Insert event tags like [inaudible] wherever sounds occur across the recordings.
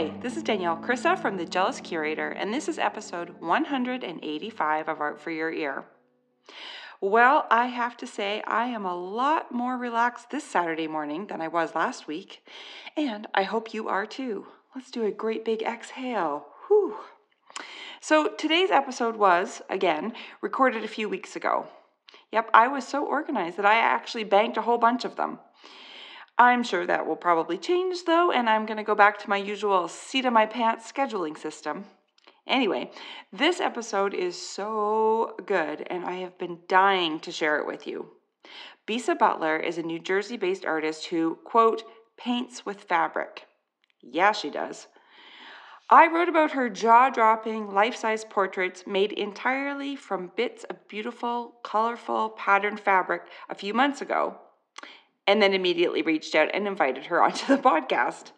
Hi, this is Danielle Krysa from The Jealous Curator, and this is episode 185 of Art for Your Ear. Well, I have to say, I am a lot more relaxed this Saturday morning than I was last week, and I hope you are too. Let's do a great big exhale. Whew. So, today's episode was, again, recorded a few weeks ago. Yep, I was so organized that I actually banked a whole bunch of them. I'm sure that will probably change though, and I'm going to go back to my usual seat of my pants scheduling system. Anyway, this episode is so good, and I have been dying to share it with you. Bisa Butler is a New Jersey based artist who, quote, paints with fabric. Yeah, she does. I wrote about her jaw dropping, life size portraits made entirely from bits of beautiful, colorful, patterned fabric a few months ago and then immediately reached out and invited her [laughs] onto the podcast.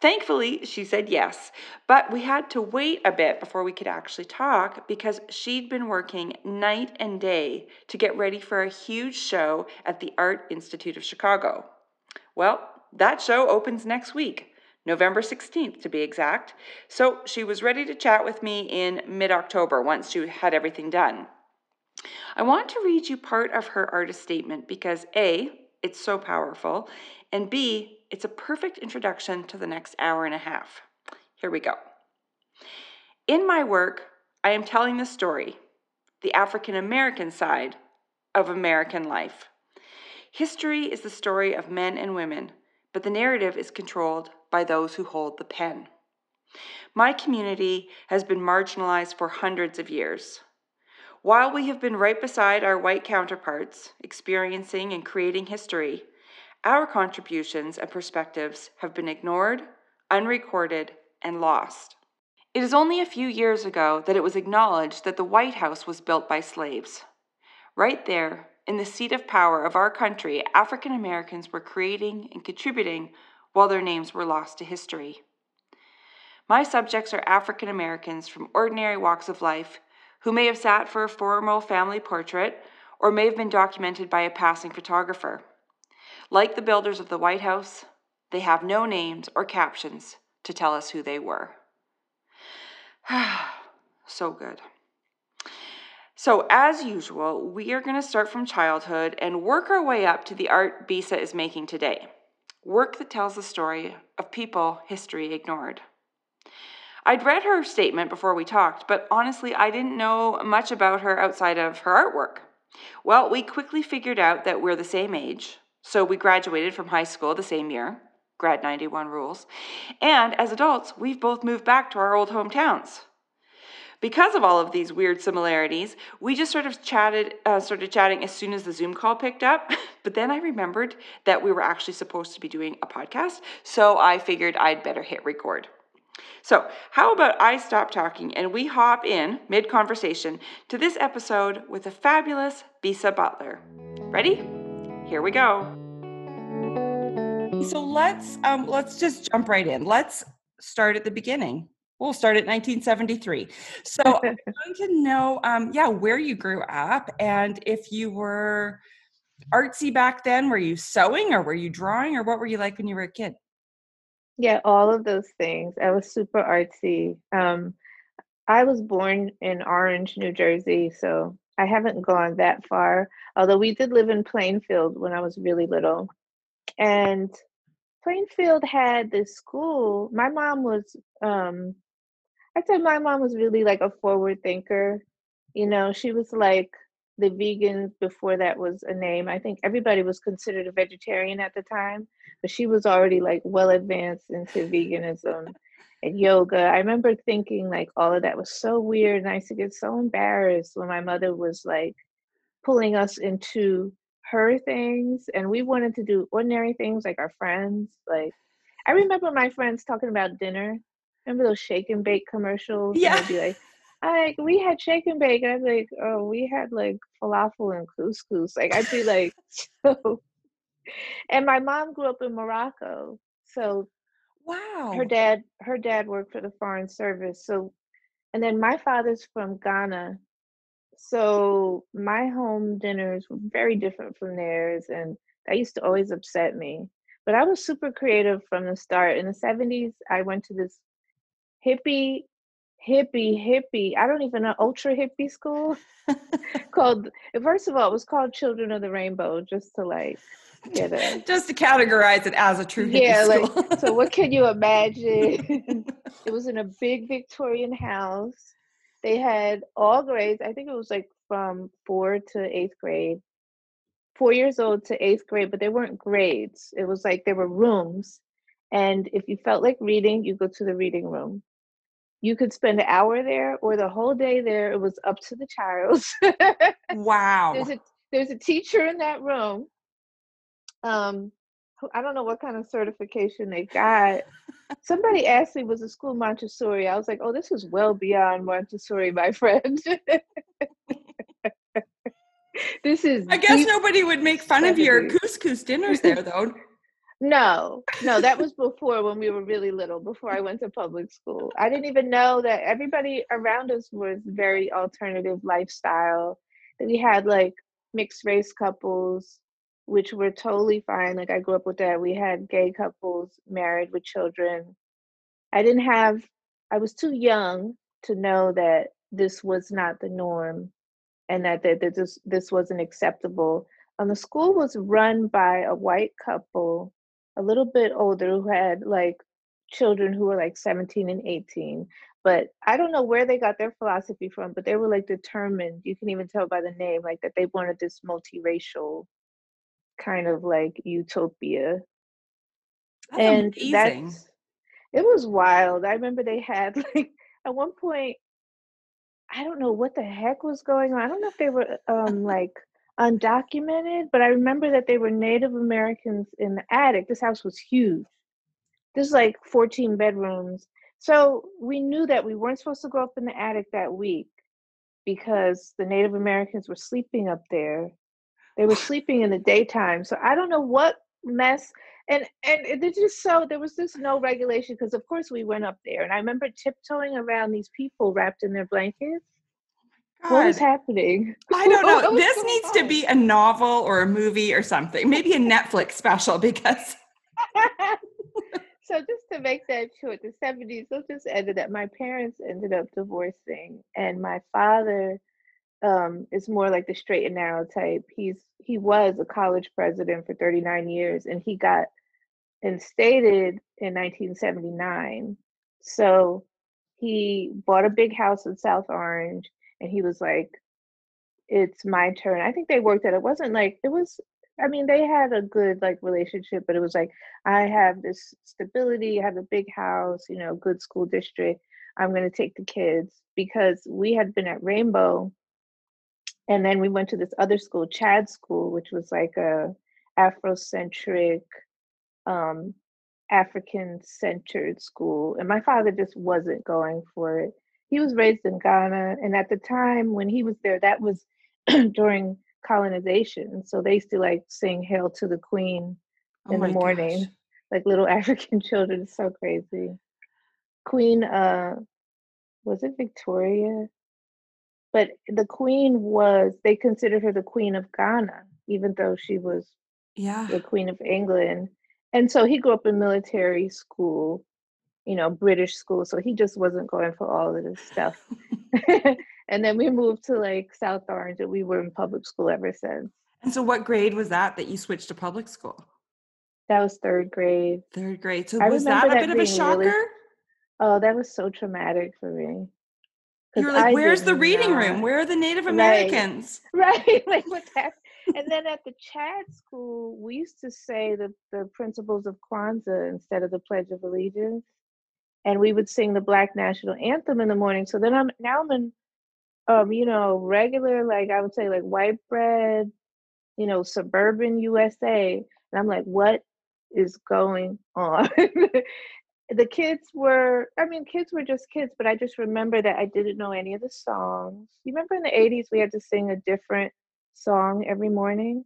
Thankfully, she said yes, but we had to wait a bit before we could actually talk because she'd been working night and day to get ready for a huge show at the Art Institute of Chicago. Well, that show opens next week. November 16th to be exact. So she was ready to chat with me in mid October once she had everything done. I want to read you part of her artist statement because A, it's so powerful. And B, it's a perfect introduction to the next hour and a half. Here we go. In my work, I am telling the story, the African American side of American life. History is the story of men and women, but the narrative is controlled by those who hold the pen. My community has been marginalized for hundreds of years. While we have been right beside our white counterparts, experiencing and creating history, our contributions and perspectives have been ignored, unrecorded, and lost. It is only a few years ago that it was acknowledged that the White House was built by slaves. Right there, in the seat of power of our country, African Americans were creating and contributing while their names were lost to history. My subjects are African Americans from ordinary walks of life who may have sat for a formal family portrait or may have been documented by a passing photographer. Like the builders of the White House, they have no names or captions to tell us who they were. [sighs] so good. So, as usual, we are going to start from childhood and work our way up to the art Bisa is making today. Work that tells the story of people history ignored. I'd read her statement before we talked, but honestly, I didn't know much about her outside of her artwork. Well, we quickly figured out that we're the same age, so we graduated from high school the same year, grad 91 rules, and as adults, we've both moved back to our old hometowns. Because of all of these weird similarities, we just sort of chatted, uh, started chatting as soon as the Zoom call picked up. [laughs] But then I remembered that we were actually supposed to be doing a podcast, so I figured I'd better hit record. So, how about I stop talking and we hop in mid conversation to this episode with the fabulous Bisa Butler? Ready? Here we go. So let's um, let's just jump right in. Let's start at the beginning. We'll start at 1973. So I'm going [laughs] to know, um, yeah, where you grew up and if you were artsy back then. Were you sewing or were you drawing or what were you like when you were a kid? Yeah, all of those things. I was super artsy. Um, I was born in Orange, New Jersey, so I haven't gone that far. Although we did live in Plainfield when I was really little. And Plainfield had this school. My mom was um I'd say my mom was really like a forward thinker. You know, she was like the vegans before that was a name. I think everybody was considered a vegetarian at the time, but she was already like well advanced into veganism and yoga. I remember thinking like all of that was so weird and I used to get so embarrassed when my mother was like pulling us into her things and we wanted to do ordinary things like our friends. Like I remember my friends talking about dinner. Remember those shake and bake commercials? Yeah. And be like, like we had shake and bake. and I'd be like, oh, we had like falafel and couscous. Like I'd be like, [laughs] so. And my mom grew up in Morocco, so wow. Her dad, her dad worked for the Foreign Service. So, and then my father's from Ghana, so my home dinners were very different from theirs, and that used to always upset me. But I was super creative from the start. In the 70s, I went to this hippie, hippie, hippie. I don't even know ultra hippie school [laughs] [laughs] called. First of all, it was called Children of the Rainbow, just to like it. [laughs] just to categorize it as a true yeah. Like, so what can you [laughs] imagine? it was in a big Victorian house. They had all grades. I think it was like from four to eighth grade four years old to eighth grade, but they weren't grades. It was like there were rooms. And if you felt like reading, you go to the reading room. You could spend an hour there or the whole day there. It was up to the child. [laughs] wow. There's a there's a teacher in that room. Um, I don't know what kind of certification they got. [laughs] Somebody asked me, was the school Montessori? I was like, oh, this is well beyond Montessori, my friend. [laughs] this is. I guess nobody would make fun of your couscous dinners there, though. No, no, that was before when we were really little, before I went to public school. I didn't even know that everybody around us was very alternative lifestyle. That we had like mixed race couples, which were totally fine. Like I grew up with that. We had gay couples married with children. I didn't have, I was too young to know that this was not the norm and that, that, this, this wasn't acceptable. And the school was run by a white couple a little bit older who had like children who were like 17 and 18 but i don't know where they got their philosophy from but they were like determined you can even tell by the name like that they wanted this multiracial kind of like utopia that's and amazing. that's it was wild i remember they had [laughs] like at one point i don't know what the heck was going on i don't know if they were um [laughs] like undocumented, but I remember that they were Native Americans in the attic. This house was huge. This is like 14 bedrooms. So we knew that we weren't supposed to go up in the attic that week because the Native Americans were sleeping up there. They were sleeping in the daytime. So I don't know what mess and and it just so there was just no regulation because of course we went up there and I remember tiptoeing around these people wrapped in their blankets oh God. What is happening? [laughs] I don't know. this needs on? to be a novel or a movie or something. Maybe a Netflix special because. [laughs] so just to make that short, the 70s, those just ended up. My parents ended up divorcing, and my father um, is more like the straight and narrow type. He's he was a college president for 39 years, and he got instated in 1979. So he bought a big house in South Orange and he was like it's my turn i think they worked at it wasn't like it was i mean they had a good like relationship but it was like i have this stability i have a big house you know good school district i'm going to take the kids because we had been at rainbow and then we went to this other school chad school which was like a afrocentric um african centered school and my father just wasn't going for it he was raised in Ghana, and at the time when he was there, that was [clears throat] during colonization. So they used to like sing "Hail to the Queen" in oh the morning, gosh. [laughs] like little [laughs] African children. It's so crazy. Queen, uh, was it Victoria? But the Queen was they considered her the Queen of Ghana, even though she was yeah the Queen of England. And so he grew up in military school you know, British school. So he just wasn't going for all of this stuff. [laughs] [laughs] and then we moved to like South Orange and we were in public school ever since. And so what grade was that that you switched to public school? That was third grade. Third grade. So I was that a that bit of a shocker? Really, oh, that was so traumatic for me. You were like, I where's the reading know. room? Where are the Native Americans? Right. [laughs] right. like what's happening? and then at the Chad school, we used to say the, the principles of Kwanzaa instead of the Pledge of Allegiance and we would sing the black national anthem in the morning so then i'm now i'm in um you know regular like i would say like white bread you know suburban usa and i'm like what is going on [laughs] the kids were i mean kids were just kids but i just remember that i didn't know any of the songs you remember in the mm. 80s we had to sing a different song every morning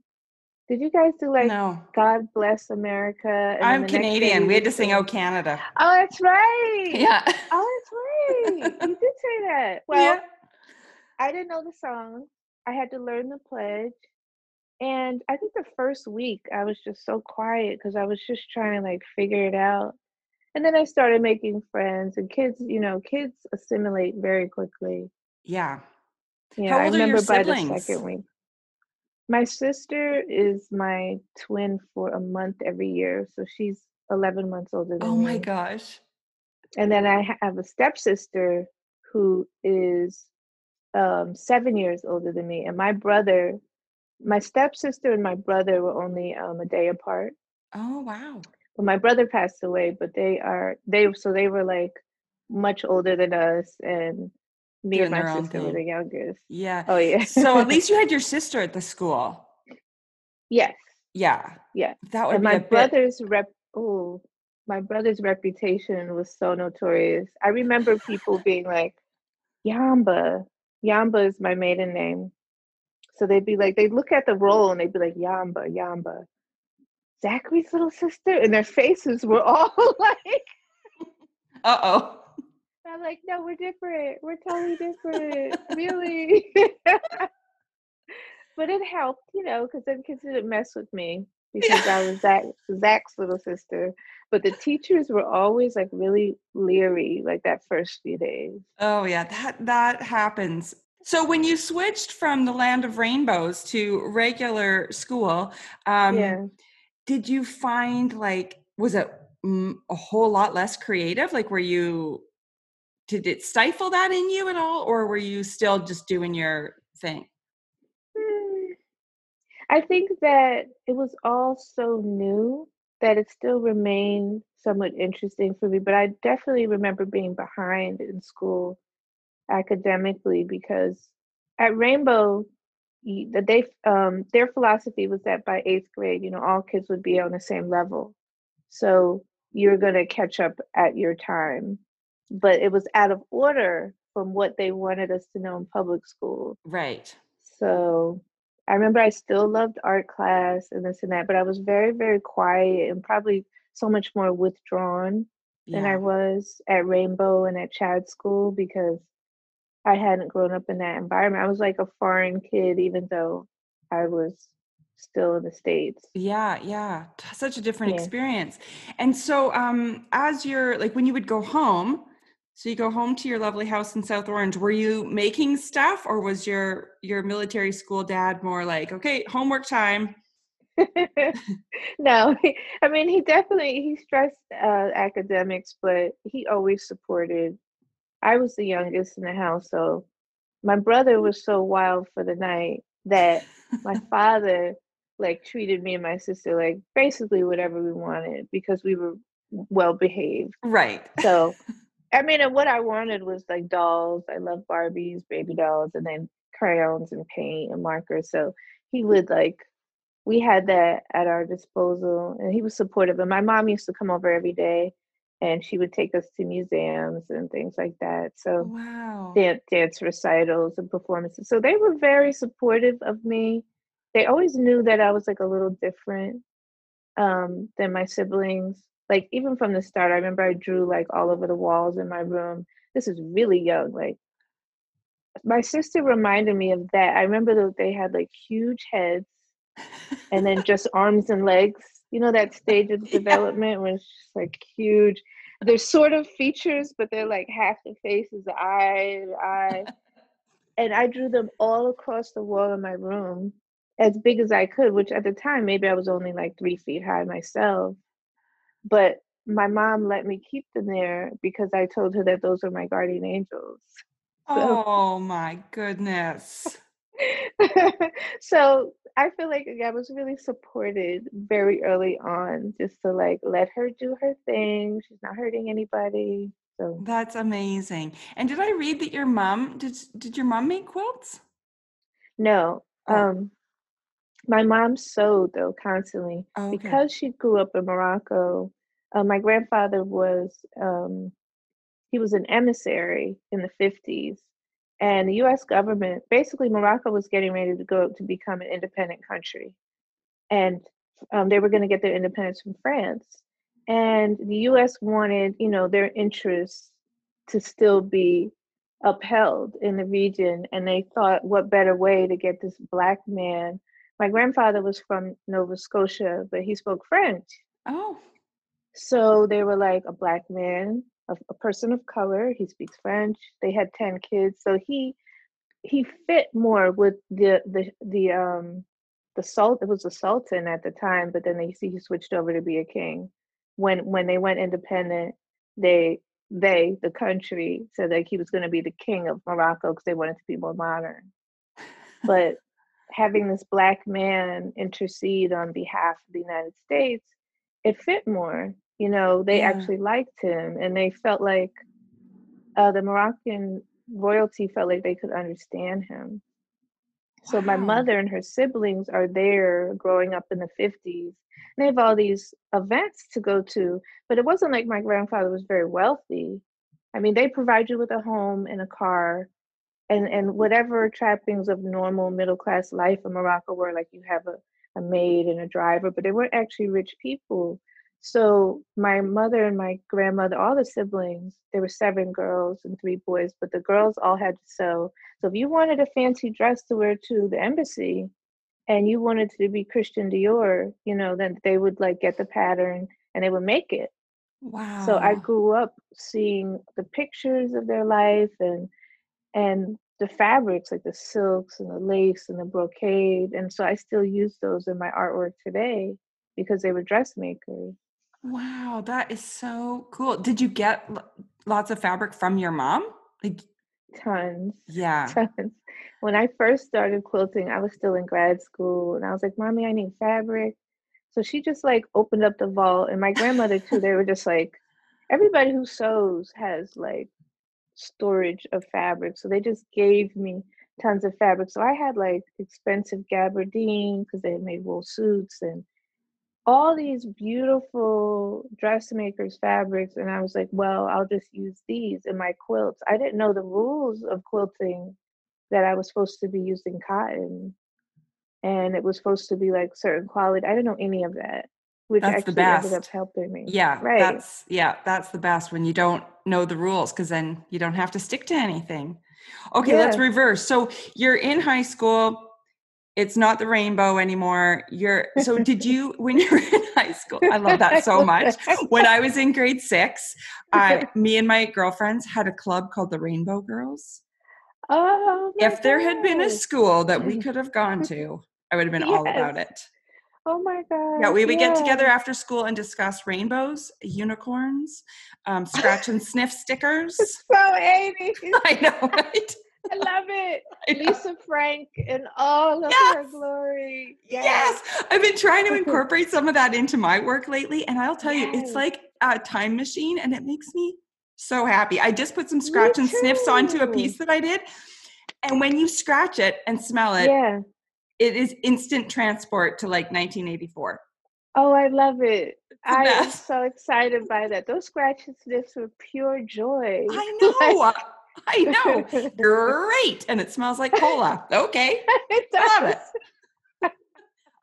did you guys do like no. God Bless America? I'm Canadian. We had to sing "Oh Canada." Oh, that's right. [laughs] Yeah. Oh, that's right. you did say that. [laughs] Well, yeah. I didn't know the song. I had to learn the pledge. And I think the first week I was just so quiet because I was just trying to like figure it out. And then I started making friends and kids, you know, kids assimilate very quickly. Yeah. Yeah, How I old are your remember by the second week. My sister is my twin for a month every year, so she's 11 months older than Oh my me. gosh. And then I have a stepsister who is um, seven years older than me. And my brother, my stepsister and my brother were only um, a day apart. Oh wow. But my brother passed away, but they are, they, so they were like much older than us. And me and my sister were the youngest. Yeah. Oh, yeah. So at [laughs] least you had your sister at the school. yes. Yeah. Yeah. That would And my a bit brother's rep, oh, my brother's reputation was so notorious. I remember people [laughs] being like, Yamba. Yamba is my maiden name. So they'd be like, they'd look at the roll and they'd be like, Yamba, Yamba. Zachary's little sister? And their faces were all [laughs] like, uh-oh. I'm like, no, we're different. We're totally different. [laughs] really? but it helped, you know, because then kids didn't mess with me because I was Zach, Zach's little sister. But the teachers were always like really leery, like that first few days. Oh yeah, that that happens. So when you switched from the land of rainbows to regular school, um, yeah. Did you find like was it mm, a whole lot less creative? Like were you did it stifle that in you at all, or were you still just doing your thing? Hmm. I think that it was all so new that it still remained somewhat interesting for me. But I definitely remember being behind in school academically because at Rainbow, that they um, their philosophy was that by eighth grade, you know, all kids would be on the same level. So you're going to catch up at your time. But it was out of order from what they wanted us to know in public school. Right. So I remember I still loved art class and this and that, but I was very, very quiet and probably so much more withdrawn than I was at Rainbow and at Chad School because I hadn't grown up in that environment. I was like a foreign kid, even though I was still in the States. Yeah, yeah. Such a different Yeah. experience. And so um as you're like when you would go home, so you go home to your lovely house in South Orange, were you making stuff or was your your military school dad more like, okay, homework time? [laughs] no, I mean, he definitely he stressed uh, academics, but he always supported. I was the youngest in the house, so my brother was so wild for the night that my [laughs] father like treated me and my sister like basically whatever we wanted because we were well behaved. Right. So, [laughs] I mean, and what I wanted was like dolls. I love Barbies, baby dolls, and then crayons and paint and markers. So he would like, we had that at our disposal, and he was supportive. And my mom used to come over every day, and she would take us to museums and things like that. So Wow. dance, dance recitals and performances. So they were very supportive of me. They always knew that I was like a little different um, than my siblings. Like even from the start, I remember I drew like all over the walls in my room. This is really young. Like my sister reminded me of that. I remember that they had like huge heads and then [laughs] just arms and legs. You know that stage of [laughs] Yeah. development was just like huge. They're sort of features, but they're like half the face is the eye, the eye. [laughs] And I drew them all across the wall of my room as big as I could, which at the time maybe I was only like three feet high myself. But my mom let me keep them there because I told her that those are my guardian angels. [laughs] So Oh my goodness. [laughs] so I feel like I was really supported very early on, just to like let her do her thing. She's not hurting anybody. So That's amazing. And did I read that your mom did did your mom make quilts? no, Oh, um, my mom sewed though constantly oh, okay. because she grew up in Morocco. Uh, my grandfather was um, he was an emissary in the fifties, and the U.S. government basically Morocco was getting ready to go to become an independent country. and um, they were going to get their independence from France. And the U.S. wanted, you know, their interests to still be upheld in the region. And they thought, what better way to get this black man? My grandfather was from Nova Scotia, but he spoke French. Oh, So they were like a black man, a, a person of color. He speaks French. They had ten kids, so he he fit more with the the the um the salt. It was a sultan at the time, but then they see he switched over to be a king. When when they went independent, they they the country said that he was going to be the king of Morocco because they wanted to be more modern. But having this black man intercede on behalf of the United States, it fit more. You know, they yeah. actually liked him and they felt like uh, the Moroccan royalty felt like they could understand him. So my mother and her siblings are there growing up in the 50s. And They have all these events to go to, but it wasn't like my grandfather was very wealthy. I mean, they provide you with a home and a car and and whatever trappings of normal middle class life in Morocco were like you have a, a maid and a driver, but they weren't actually rich people. So my mother and my grandmother, all the siblings, there were seven girls and three boys, but the girls all had to sew. So if you wanted a fancy dress to wear to the embassy and you wanted to be Christian Dior, you know, then they would like get the pattern and they would make it. Wow. So I grew up seeing the pictures of their life and and the fabrics like the silks and the lace and the brocade and so i still use those in my artwork today because they were dressmakers wow that is so cool did you get lots of fabric from your mom like tons yeah tons when i first started quilting i was still in grad school and i was like mommy i need fabric so she just like opened up the vault and my grandmother too they were just like everybody who sews has like storage of fabric. So they just gave me tons of fabric. So I had like expensive gabardine because they made wool suits and all these beautiful dressmakers fabrics. And I was like, well, I'll just use these in my quilts. I didn't know the rules of quilting that I was supposed to be using cotton and it was supposed to be like certain quality. I didn't know any of that which that's actually the best. ended up helping me. Yeah, right. That's yeah, that's the best when you don't know the rules because then you don't have to stick to anything. Okay, yeah. let's reverse. So you're in high school. It's not the rainbow anymore. You're so [laughs] did you when you were in high school? I love that so [laughs] much. When I was in grade six, uh, me and my girlfriends had a club called the Rainbow Girls. Oh, if there had been a school that we could have gone to, [laughs] I would have been yes. all about it. Oh my god! Yeah, we would yeah. get together after school and discuss rainbows, unicorns, um, scratch and sniff stickers. so Amy, I know, right? I love it. [laughs] Lisa Frank in all of yes. her glory. Yes. yes. I've been trying to [laughs] incorporate some of that into my work lately. And I'll tell yes. you, it's like a time machine and it makes me so happy. I just put some scratch and sniffs onto a piece that I did. And when you scratch it and smell it, yeah it is instant transport to like 1984. Oh, I love it. I am so excited by that. Those scratches sniffs were pure joy. I [laughs] know. I know. Great. And it smells like cola. Okay. [laughs] it does. I love it.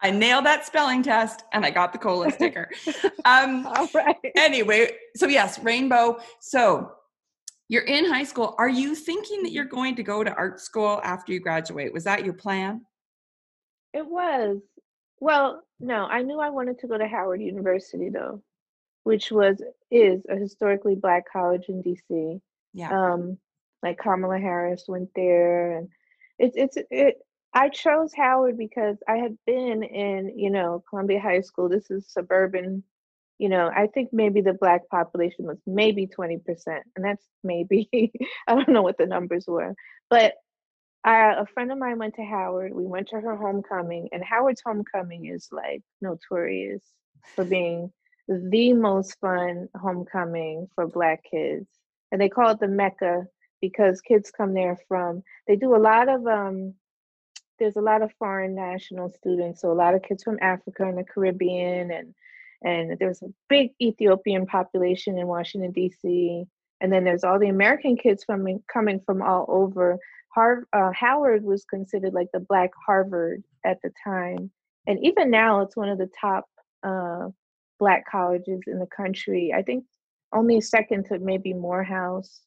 I nailed that spelling test and I got the cola sticker. Um, [laughs] All right. Anyway, so yes, rainbow. So you're in high school. Are you thinking that you're going to go to art school after you graduate? Was that your plan? It was. Well, no, I knew I wanted to go to Howard University though, which was is a historically black college in DC. Yeah. Um, like Kamala Harris went there, and it's it's it. I chose Howard because I had been in you know Columbia High School. This is suburban. You know, I think maybe the black population was maybe 20%, and that's maybe, [laughs] I don't know what the numbers were. But I, a friend of mine went to Howard. We went to her homecoming, and Howard's homecoming is like notorious for being the most fun homecoming for Black kids. And they call it the Mecca because kids come there from. They do a lot of um. There's a lot of foreign national students, so a lot of kids from Africa and the Caribbean, and and there's a big Ethiopian population in Washington D.C. And then there's all the American kids from coming from all over Harv- uh, Howard was considered like the Black Harvard at the time, and even now it's one of the top uh, Black colleges in the country. I think only second to maybe Morehouse.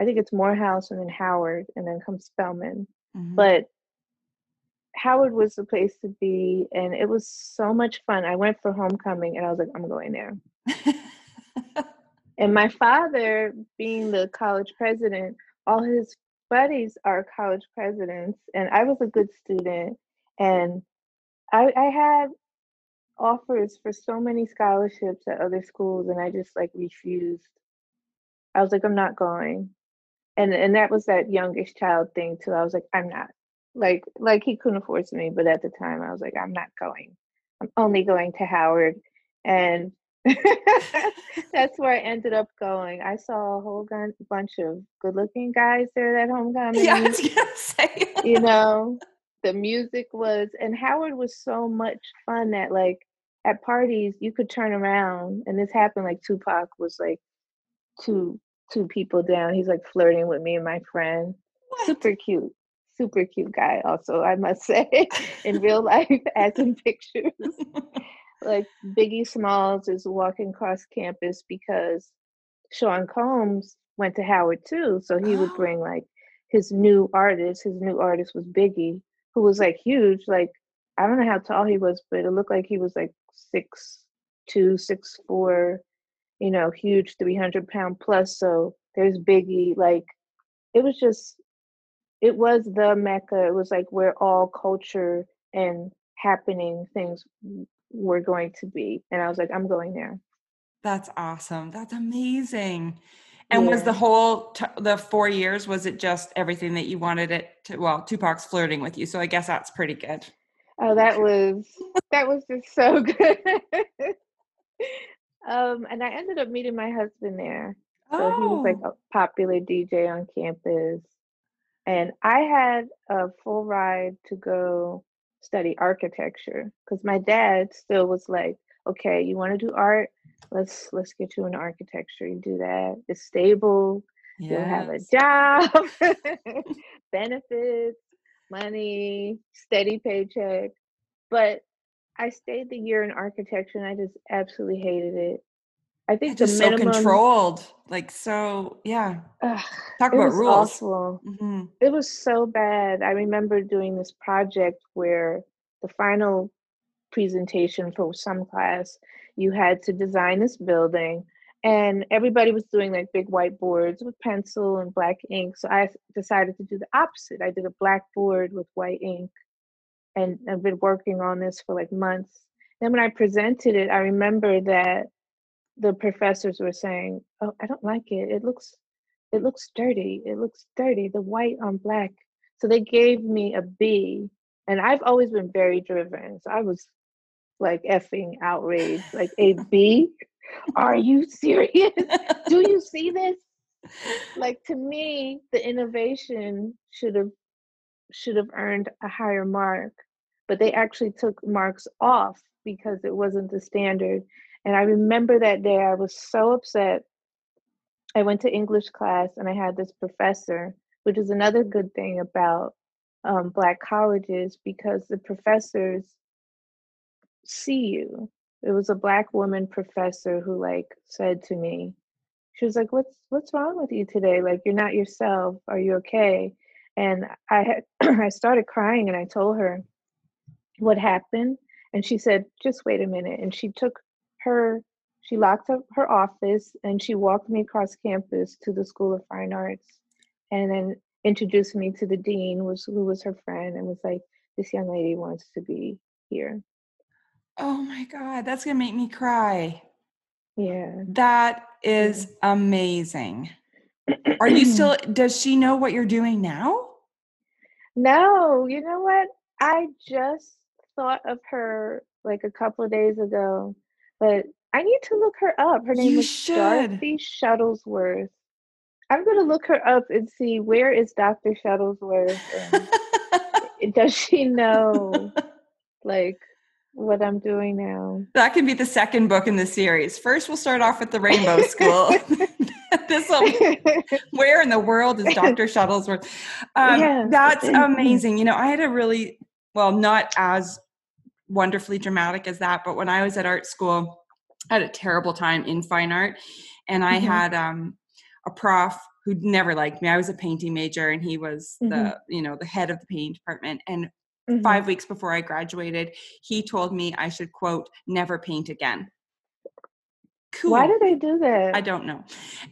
I think it's Morehouse and then Howard, and then comes Spelman. Mm-hmm. But Howard was the place to be, and it was so much fun. I went for homecoming, and I was like, I'm going there. and my father, being the college president, all his buddies are college presidents, and I was a good student, and I, I had offers for so many scholarships at other schools, and I just like refused. I was like, I'm not going, and and that was that youngest child thing too. I was like, I'm not. Like like he couldn't force me, but at the time I was like, I'm not going. I'm only going to Howard, and [laughs] that's where I ended up going. I saw a whole gun, bunch of good-looking guys there at homecoming. [laughs] Yeah, I was gonna say. you know, [laughs] the music was, and Howard was so much fun that like at parties you could turn around, and this happened. Like Tupac was like two two people down. He's like flirting with me and my friend. What? Super cute, super cute guy. Also, I must [laughs] say, in real [laughs] life, as in pictures [laughs] like Biggie Smalls is walking across campus because Sean Combs went to Howard too. So he would Oh. bring like his new artist. His new artist was Biggie, who was like huge. Like I don't know how tall he was, but it looked like he was like six two, six four, you know, huge, three hundred pound plus. So there's Biggie. Like it was just it was the mecca. It was like where all culture and happening things were going to be. And I was like, I'm going there. That's awesome. That's amazing. And was the whole t- the four years? Was it just everything that you wanted it to? Well, Tupac's flirting with you, so I guess that's pretty good. Oh, that was that was just so [laughs] good. Um, and I ended up meeting my husband there. So he was like Oh, a popular DJ on campus. And I had a full ride to go study architecture because my dad still was like, okay, you want to do art? Let's let's get you into architecture. You do that. It's stable. You'll have a job, [laughs] benefits, money, steady paycheck. But I stayed the year in architecture and I just absolutely hated it. I think just so controlled. Like so, yeah. ugh, Talk it about was rules. awful. hmm It was so bad. I remember doing this project where the final presentation for some class, you had to design this building, and everybody was doing like big whiteboards with pencil and black ink. So I decided to do the opposite. I did a blackboard with white ink, and I've been working on this for like months. Then when I presented it, I remember that the professors were saying, "Oh, I don't like it. It looks it looks dirty. It looks dirty. The white on black." So they gave me a B, and I've always been very driven. So I was like effing outraged, like a B. [laughs] Are you serious? Do you see this? [laughs] Like to me, the innovation should have should have earned a higher mark, but they actually took marks off because it wasn't the standard. And I remember that day I was so upset. I went to English class and I had this professor, which is another good thing about um, Black colleges because the professors see you. It was a Black woman professor who like said to me, she was like, "What's what's wrong with you today? Like you're not yourself. Are you okay?" And I had [clears throat] I started crying and I told her what happened and she said just wait a minute and she took her she locked up her office and she walked me across campus to the school of fine arts and then introduced me to the dean was who was her friend and was like this young lady wants to be here Oh my God, that's gonna make me cry. yeah That is amazing. Are you still? Does she know what you're doing now? no you know what i just thought of her like a couple of days ago but i need to look her up her name You is should. dorothy shuttlesworth i'm going to look her up and see where is dr shuttlesworth and [laughs] does she know [laughs] like what i'm doing now that can be the second book in the series. First, we'll start off with the Rainbow School. [laughs] [laughs] this will. Where in the world is Dr. [laughs] Shuttlesworth? Um, Yeah. That's amazing. You know, I had a really well, not as wonderfully dramatic as that, but when I was at art school, I had a terrible time in fine art, and I Mhm. had um, a prof who never liked me. I was a painting major, and he was the Mhm. you know the head of the painting department. And Mhm. five weeks before I graduated, he told me I should quote never paint again. Why do they do that? I don't know.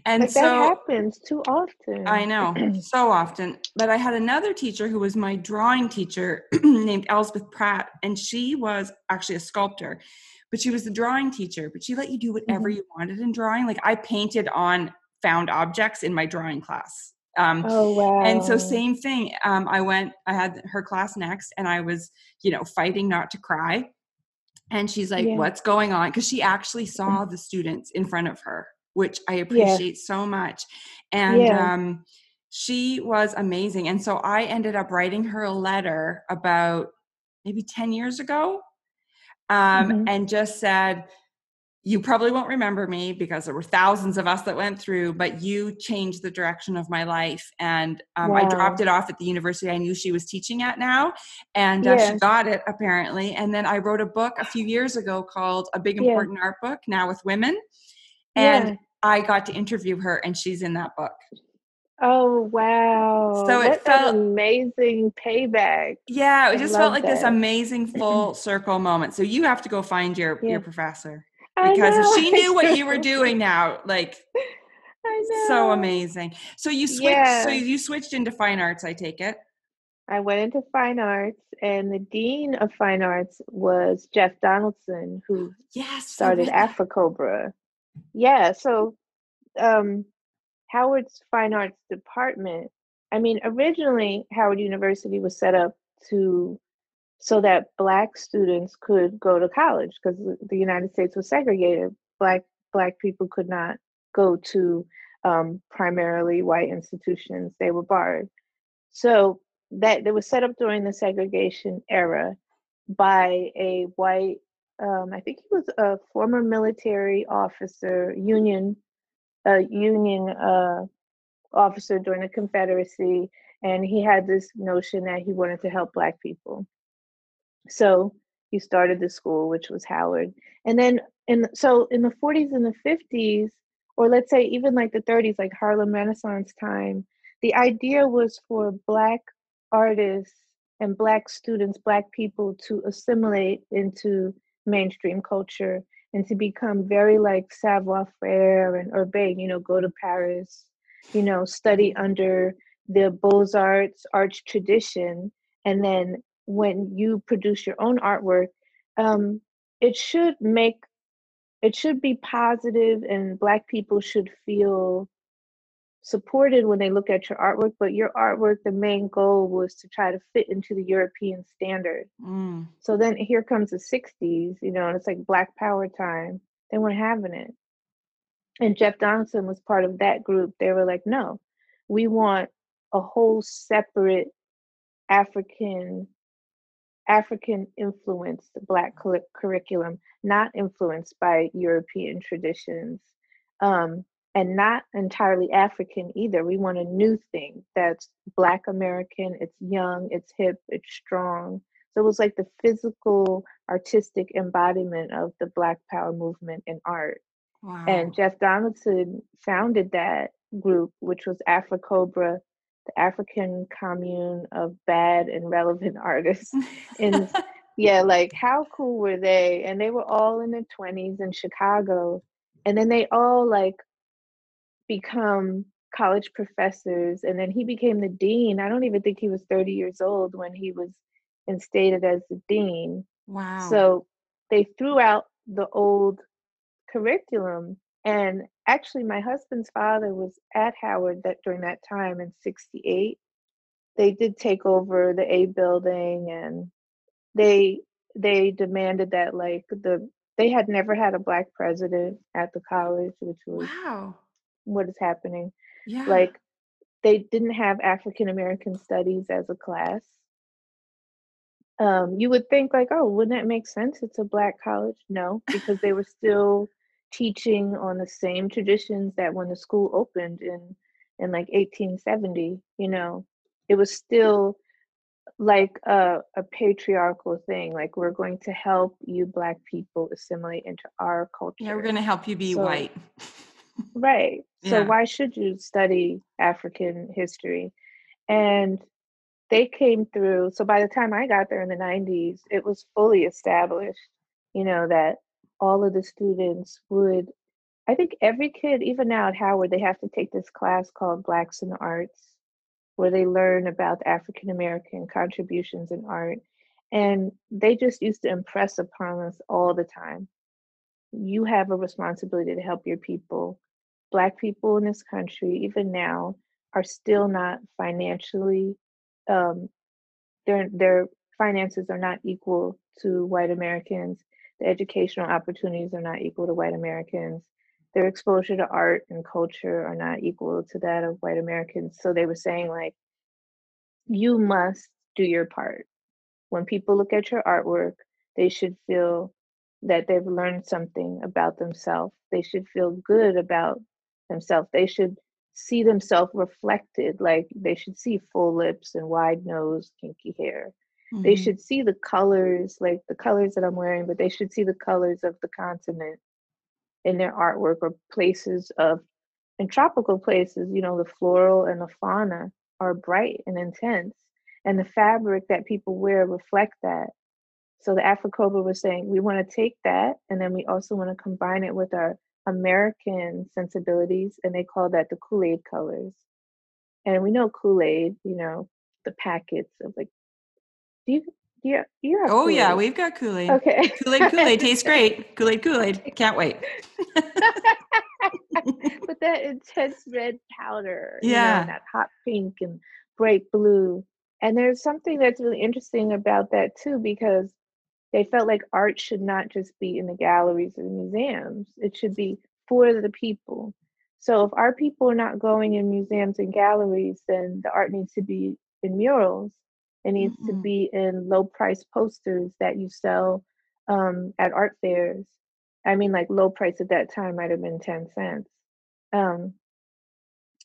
And like so that happens too often. I know [clears throat] so often. But I had another teacher who was my drawing teacher [clears throat] named Elspeth Pratt, and she was actually a sculptor, but she was the drawing teacher. But she let you do whatever Mhm. you wanted in drawing. Like I painted on found objects in my drawing class. Um, Oh wow. and so same thing. Um, I went. I had her class next, and I was, you know, fighting not to cry. And she's like, Yeah. "What's going on?" Because she actually saw the students in front of her, which I appreciate so much. And Yeah. um, she was amazing. And so I ended up writing her a letter about maybe ten years ago, um, Mhm. and just said, you probably won't remember me because there were thousands of us that went through, but you changed the direction of my life. And um, I dropped it off at the university I knew she was teaching at now. And uh, Yeah. she got it apparently. And then I wrote a book a few years ago called A Big. Important Art Book, now with women. And. I got to interview her, and she's in that book. Oh wow. So it what felt- amazing payback. Yeah, it just felt like this amazing full [clears throat] circle moment. So you have to go find your Yeah. your professor because know, if she [laughs] knew what you were doing now, like so amazing. So you switched. Yeah. So you switched into fine arts. I take it. I went into fine arts and the dean of fine arts was Jeff Donaldson who Yes. Started. AfriCOBRA. Yeah, so um, Howard's fine arts department. I mean, originally Howard University was set up to so that black students could go to college because the United States was segregated. Black black people could not go to um, primarily white institutions; they were barred. So that it was set up during the segregation era by a white um, I think he was a former military officer, Union, uh, Union uh, officer during the Confederacy, and he had this notion that he wanted to help Black people. So he started the school, which was Howard, and then and so in the 40s and the 50s, or let's say even like the 30s, like Harlem Renaissance time, the idea was for Black artists and Black students, Black people to assimilate into mainstream culture and to become very like savoir faire and urbane, you know, go to Paris, you know, study under the Beaux Arts arts tradition. And then when you produce your own artwork, um, it should make, it should be positive and Black people should feel supported when they look at your artwork, but your artwork, the main goal was to try to fit into the European standard. Mm. So then here comes the 60s, you know, and it's like Black Power time. They weren't having it. And Jeff Donaldson was part of that group. They were like, no, we want a whole separate African African influenced Black curri- curriculum, not influenced by European traditions, um, and not entirely African either. We want a new thing that's Black American, it's young, it's hip, it's strong. So it was like the physical, artistic embodiment of the Black Power movement in art. Wow. And Jeff Donaldson founded that group, which was AfriCOBRA, the African commune of bad and relevant [laughs] artists. And [laughs] yeah, like how cool were they? And they were all in their 20s in Chicago. And then they all like become college professors. And then he became the dean. I don't even think he was 30 years old when he was instated as the dean. wow. So they threw out the old curriculum. And actually, my husband's father was at Howard that during that time in '68. They did take over the A building, and they they demanded that like the they had never had a black president at the college, which was wow. what is happening. Yeah. Like they didn't have African American studies as a class. Um, you would think like, oh, wouldn't that make sense? It's a black college. No, because they were still teaching on the same traditions that when the school opened in in like 1870. You know, it was still like a, a patriarchal thing. Like we're going to help you black people assimilate into our culture. yeah, we're gonna help you be So- white. Right. [laughs] So Yeah. why should you study African history? And they came through. So by the time I got there in the 90s, it was fully established, you know, that all of the students would I think every kid, even now at Howard, they have to take this class called Blacks in the Arts, where they learn about African American contributions in art. And they just used to impress upon us all the time. You have a responsibility to help your people. Black people in this country, even now, are still not financially um, their their finances are not equal to white Americans. The educational opportunities are not equal to white Americans. Their exposure to art and culture are not equal to that of white Americans. So they were saying like, you must do your part. When people look at your artwork, they should feel that they've learned something about themselves. They should feel good about themselves. They should see themselves reflected like they should see full lips and wide nose kinky hair mm-hmm. they should see the colors like the colors that i'm wearing but they should see the colors of the continent in their artwork or places of in tropical places you know the floral and the fauna are bright and intense and the fabric that people wear reflect that so the AfriCOBRA was saying we want to take that and then we also want to combine it with our American sensibilities, and they call that the Kool Aid colors. And we know Kool Aid, you know, the packets of like, do you, do you, you have oh, Kool-Aid. yeah, we've got Kool Aid. Okay. Kool Aid, Kool Aid tastes [laughs] great. Kool Aid, Kool Aid. Can't wait. [laughs] but that intense red powder, yeah, know, that hot pink and bright blue. And there's something that's really interesting about that too, because they felt like art should not just be in the galleries or museums, it should be for the people. So if our people are not going in museums and galleries, then the art needs to be in murals. It needs mm-hmm. to be in low price posters that you sell um, at art fairs. I mean, like low price at that time might have been 10 cents. Um,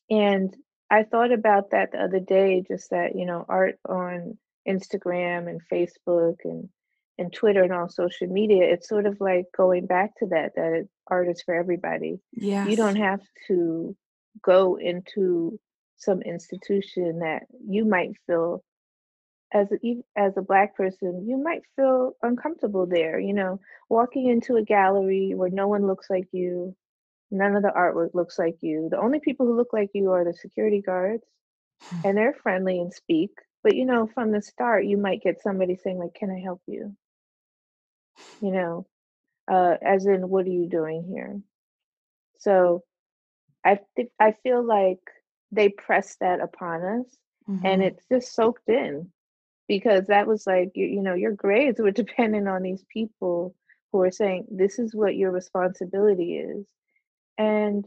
and I thought about that the other day, just that, you know, art on Instagram and Facebook and and Twitter and all social media, it's sort of like going back to that, that art is for everybody. Yeah. You don't have to go into some institution that you might feel as a, as a black person, you might feel uncomfortable there. You know, walking into a gallery where no one looks like you, none of the artwork looks like you. The only people who look like you are the security guards, and they're friendly and speak. But you know, from the start, you might get somebody saying like, "Can I help you?" you know, uh, as in, what are you doing here? So I think I feel like they pressed that upon us mm-hmm. and it's just soaked in because that was like, you, you know, your grades were [laughs] dependent on these people who are saying, this is what your responsibility is. And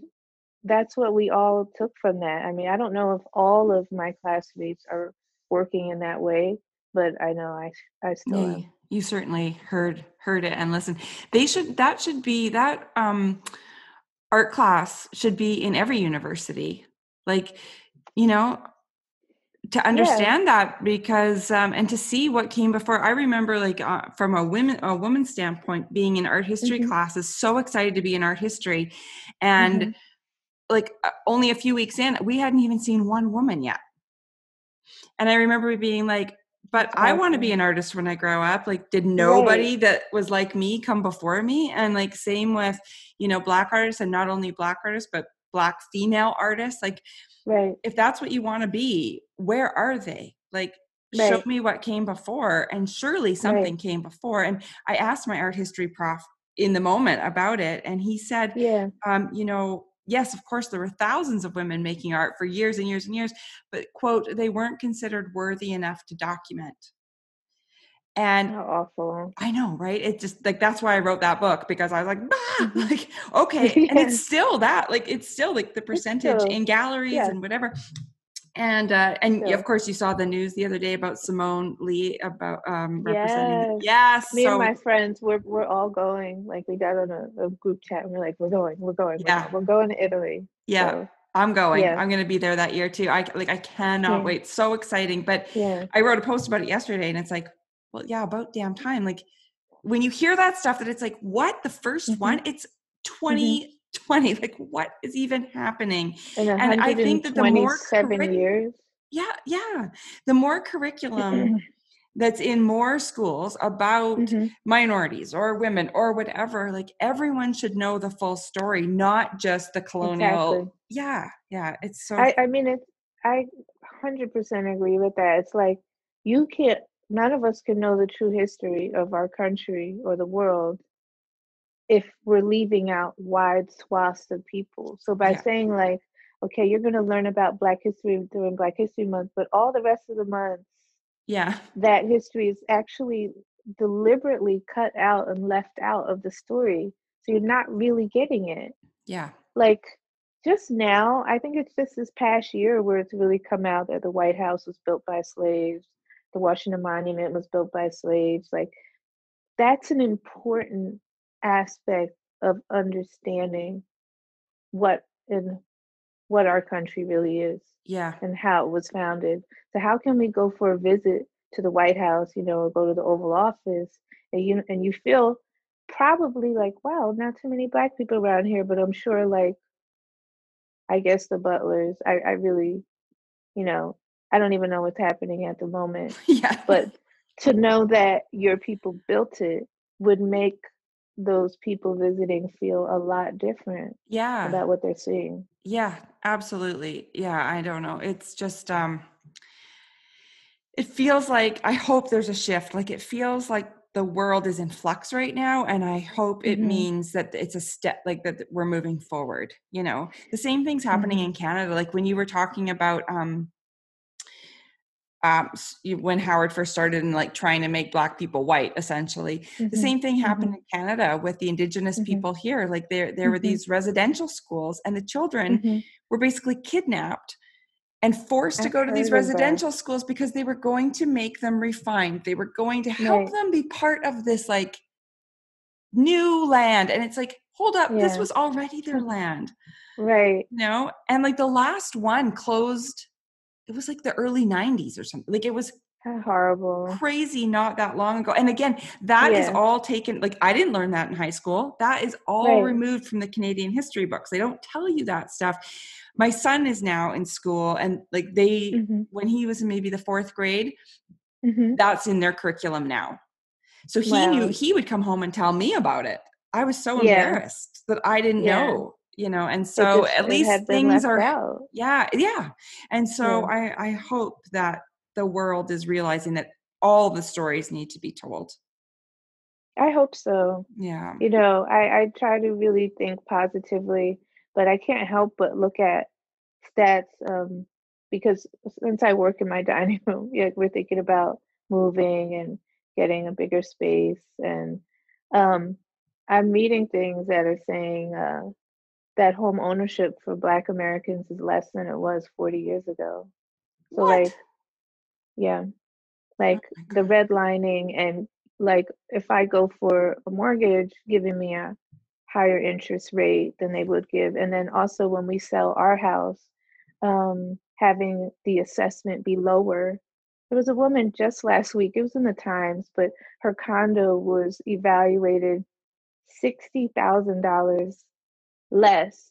that's what we all took from that. I mean, I don't know if all of my classmates are working in that way, but I know I I still yeah, you certainly heard heard it and listened they should that should be that um art class should be in every university like you know to understand yeah. that because um and to see what came before i remember like uh, from a women a woman's standpoint being in art history mm-hmm. classes so excited to be in art history and mm-hmm. like uh, only a few weeks in we hadn't even seen one woman yet and i remember being like but I want to be an artist when I grow up. Like, did nobody right. that was like me come before me? And like, same with, you know, black artists and not only black artists, but black female artists. Like, right. if that's what you want to be, where are they? Like, right. show me what came before. And surely something right. came before. And I asked my art history prof in the moment about it. And he said, yeah. um, you know, yes, of course, there were thousands of women making art for years and years and years, but quote, they weren't considered worthy enough to document. And How awful. I know, right? It just like that's why I wrote that book because I was like, mm-hmm. like [laughs] okay, yeah. and it's still that, like it's still like the percentage in galleries and whatever and uh, and of course you saw the news the other day about Simone Leigh about um representing yes, yes me so, and my friends we're we're all going like we got on a, a group chat and we're like we're going we're going yeah we're, we're going to Italy yeah so, I'm going yeah. I'm going to be there that year too I like I cannot yeah. wait so exciting but yeah. I wrote a post about it yesterday and it's like well yeah about damn time like when you hear that stuff that it's like what the 1st mm-hmm. one it's 20 mm-hmm 20 like what is even happening and i think that the more curri- years yeah yeah the more curriculum that's in more schools about Mhm. minorities or women or whatever like everyone should know the full story not just the colonial Exactly. yeah yeah it's so I I mean, it's I 100% agree with that. It's like you can't none of us can know the true history of our country or the world if we're leaving out wide swaths of people. So by yeah saying like, okay, you're going to learn about Black history during Black History Month, but all the rest of the months, yeah that history is actually deliberately cut out and left out of the story. So you're not really getting it. yeah Like just now, I think it's just this past year where it's really come out that the White House was built by slaves, the Washington Monument was built by slaves. Like that's an important aspect of understanding what and what our country really is yeah and how it was founded. So how can we go for a visit to the White House, you know, or go to the Oval Office and you and you feel probably like, wow, not too many black people around here, but I'm sure like I guess the butlers, I, I really, you know, I don't even know what's happening at the moment. [laughs] yeah But to know that your people built it would make those people visiting feel a lot different yeah about what they're seeing. Yeah, absolutely. Yeah, I don't know. It's just um it feels like I hope there's a shift. Like it feels like the world is in flux right now and I hope it hmm means that it's a step like that we're moving forward, you know. The same thing's happening hmm in Canada like when you were talking about um um when Howard first started and like trying to make black people white essentially. The hmm same thing happened in Canada with the indigenous hmm people here. Like there there were hmm these residential schools and the children hmm were basically kidnapped and forced to I've go to these of that. residential schools because they were going to make them refined. They were going to help Right. them be part of this like new land. And it's like, hold up, this was already their land, Right. you know? And like the last one closed, it was like the early 90s or something. Like it was horrible. crazy not that long ago. And again, that is Yeah. all taken, like I didn't learn that in high school. That is all Right. removed from the Canadian history books. They don't tell you that stuff. My son is now in school and like they, hmm when he was in maybe the fourth grade, hmm that's in their curriculum now. So he knew he would come home and tell me about it. I was so Yeah. embarrassed that I didn't Yeah. know, you know, and so just at least things are out. yeah, yeah. And so Yeah. I I hope that the world is realizing that all the stories need to be told. I hope so. Yeah. You know, I, I try to really think positively, but I can't help but look at stats um, because since I work in my [laughs] dining room, yeah, we're thinking about moving and getting a bigger space. And um, I'm meeting things that are saying uh, that home ownership for Black Americans is less than it was 40 years ago. So, What? like, yeah, Oh like my the redlining and like if I go for a mortgage, giving me a higher interest rate than they would give. And then also when we sell our house, um, having the assessment be lower. There was a woman just last week, it was in the Times, but her condo was evaluated $60,000 less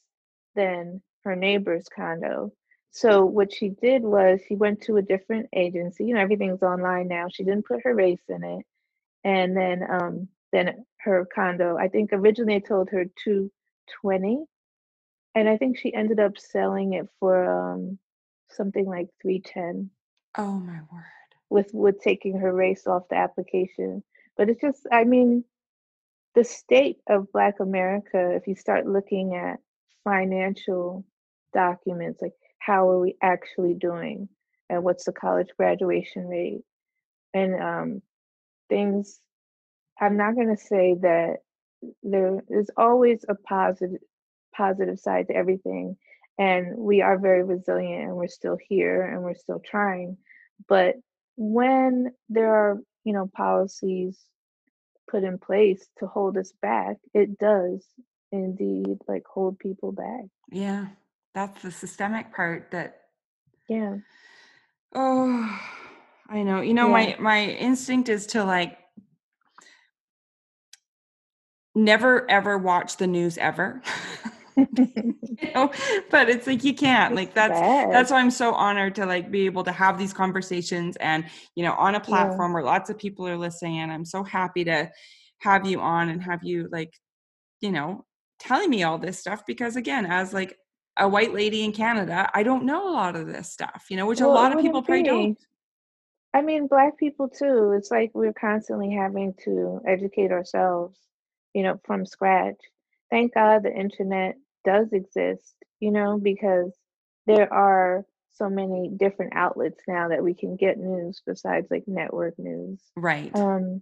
than her neighbor's condo. So what she did was she went to a different agency. You know, everything's online now. She didn't put her race in it. And then um then her condo, I think originally I told her 220 and I think she ended up selling it for um something like 310 Oh my word. with with taking her race off the application. But it's just I mean the state of Black America, if you start looking at financial documents, like how are we actually doing? And what's the college graduation rate? And um, things, I'm not going to say that there is always a positive positive side to everything and we are very resilient and we're still here and we're still trying. But when there are you know policies put in place to hold us back, it does indeed like hold people back. Yeah. That's the systemic part that Yeah. oh I know. You know, Yeah. my my instinct is to like never ever watch the news ever. [laughs] [laughs] you know, but it's like you can't. Like that's that's why I'm so honored to like be able to have these conversations and you know on a Yeah. platform where lots of people are listening. And I'm so happy to have you on and have you like, you know, telling me all this stuff because again, as like a white lady in Canada, I don't know a lot of this stuff, you know, which a Well, it lot of people probably don't. I mean, black people too. It's like we're constantly having to educate ourselves, you know, from scratch. Thank God the internet does exist, you know, because there are so many different outlets now that we can get news besides like network news. Right. Um,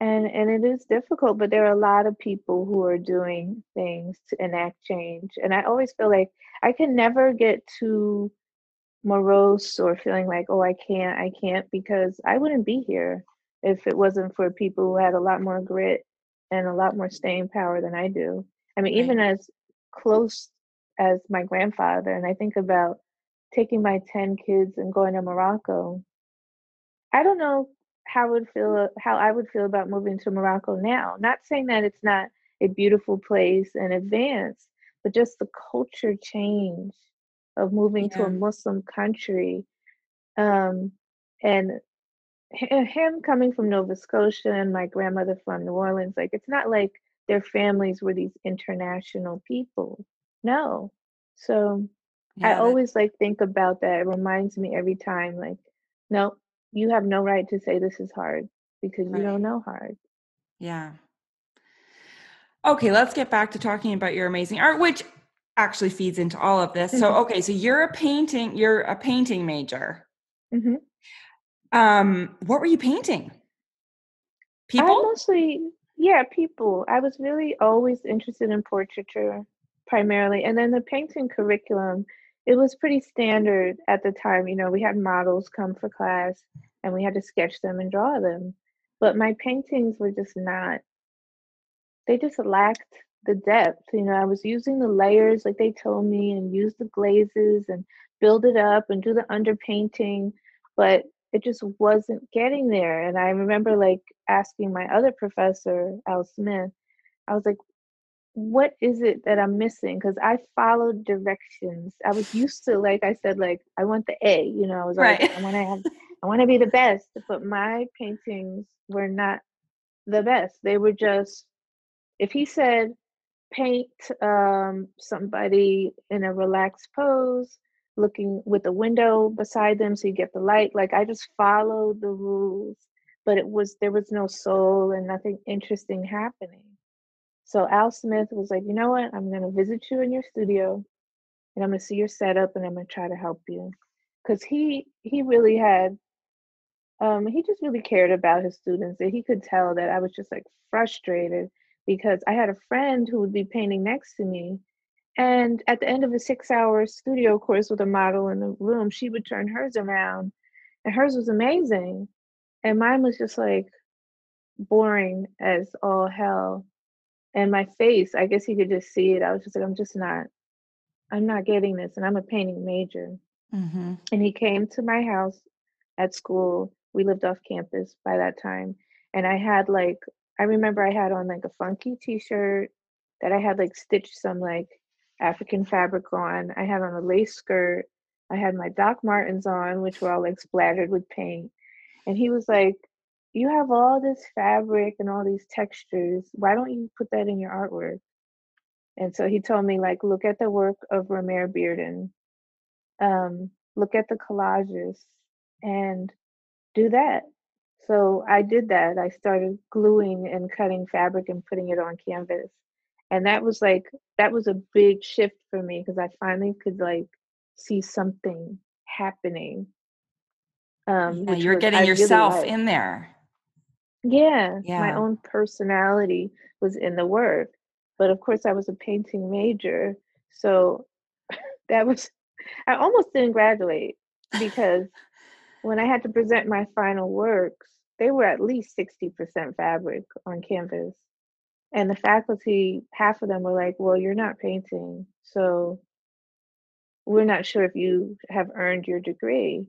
and and it is difficult, but there are a lot of people who are doing things to enact change. And I always feel like I can never get too morose or feeling like, oh, I can't, I can't, because I wouldn't be here if it wasn't for people who had a lot more grit and a lot more staying power than I do. I mean, even as close as my grandfather, and I think about taking my 10 kids and going to Morocco, I don't know how would feel how I would feel about moving to Morocco now. Not saying that it's not a beautiful place and advanced, but just the culture change of moving to a Muslim country. Um, and him coming from Nova Scotia and my grandmother from New Orleans, like it's not like their families were these international people. No. So I Yeah, that always like think about that. It reminds me every time, like, no, you have no right to say this is hard because you don't know hard. Yeah. Okay, let's get back to talking about your amazing art, which actually feeds into all of this. So, okay, so you're a painting, you're a painting major. hmm Um, what were you painting? I People? mostly, yeah, people. I was really always interested in portraiture primarily. And then the painting curriculum, it was pretty standard at the time. You know, we had models come for class and we had to sketch them and draw them. But my paintings were just not, they just lacked the depth. You know, I was using the layers like they told me and use the glazes and build it up and do the underpainting, but it just wasn't getting there. And I remember like asking my other professor, Al Smith, I was like, what is it that I'm missing? Because I followed directions. I was used to, like I said, like I want the A, you know, I was like, I want to have, I want to be the best. But my paintings were not the best. They were just, if he said, paint um, somebody in a relaxed pose, looking with a window beside them so you get the light. Like I just followed the rules, but it was there was no soul and nothing interesting happening. So Al Smith was like, you know what? I'm gonna visit you in your studio and I'm gonna see your setup and I'm gonna try to help you. Cause he he really had um he just really cared about his students and he could tell that I was just like frustrated because I had a friend who would be painting next to me and at the end of a six hour studio course with a model in the room, she would turn hers around and hers was amazing. And mine was just like boring as all hell. And my face, I guess he could just see it. I was just like, I'm just not, I'm not getting this. And I'm a painting major. Mm-hmm. And he came to my house at school. We lived off campus by that time. And I had like, I remember I had on like a funky t shirt that I had like stitched some like African fabric on. I had on a lace skirt. I had my Doc Martens on, which were all like splattered with paint. And he was like, You have all this fabric and all these textures. Why don't you put that in your artwork? And so he told me, like, look at the work of Romare Bearden, um, look at the collages and do that. So I did that. I started gluing and cutting fabric and putting it on canvas. And that was like, that was a big shift for me because I finally could like see something happening. Um, Yeah, you're was getting I yourself liked. in there. Yeah, yeah my own personality was in the work. But of course, I was a painting major. So [laughs] that was, I almost didn't graduate because when I had to present my final works, they were at least 60% fabric on canvas. And the faculty, half of them were like, well, you're not painting. So we're not sure if you have earned your degree.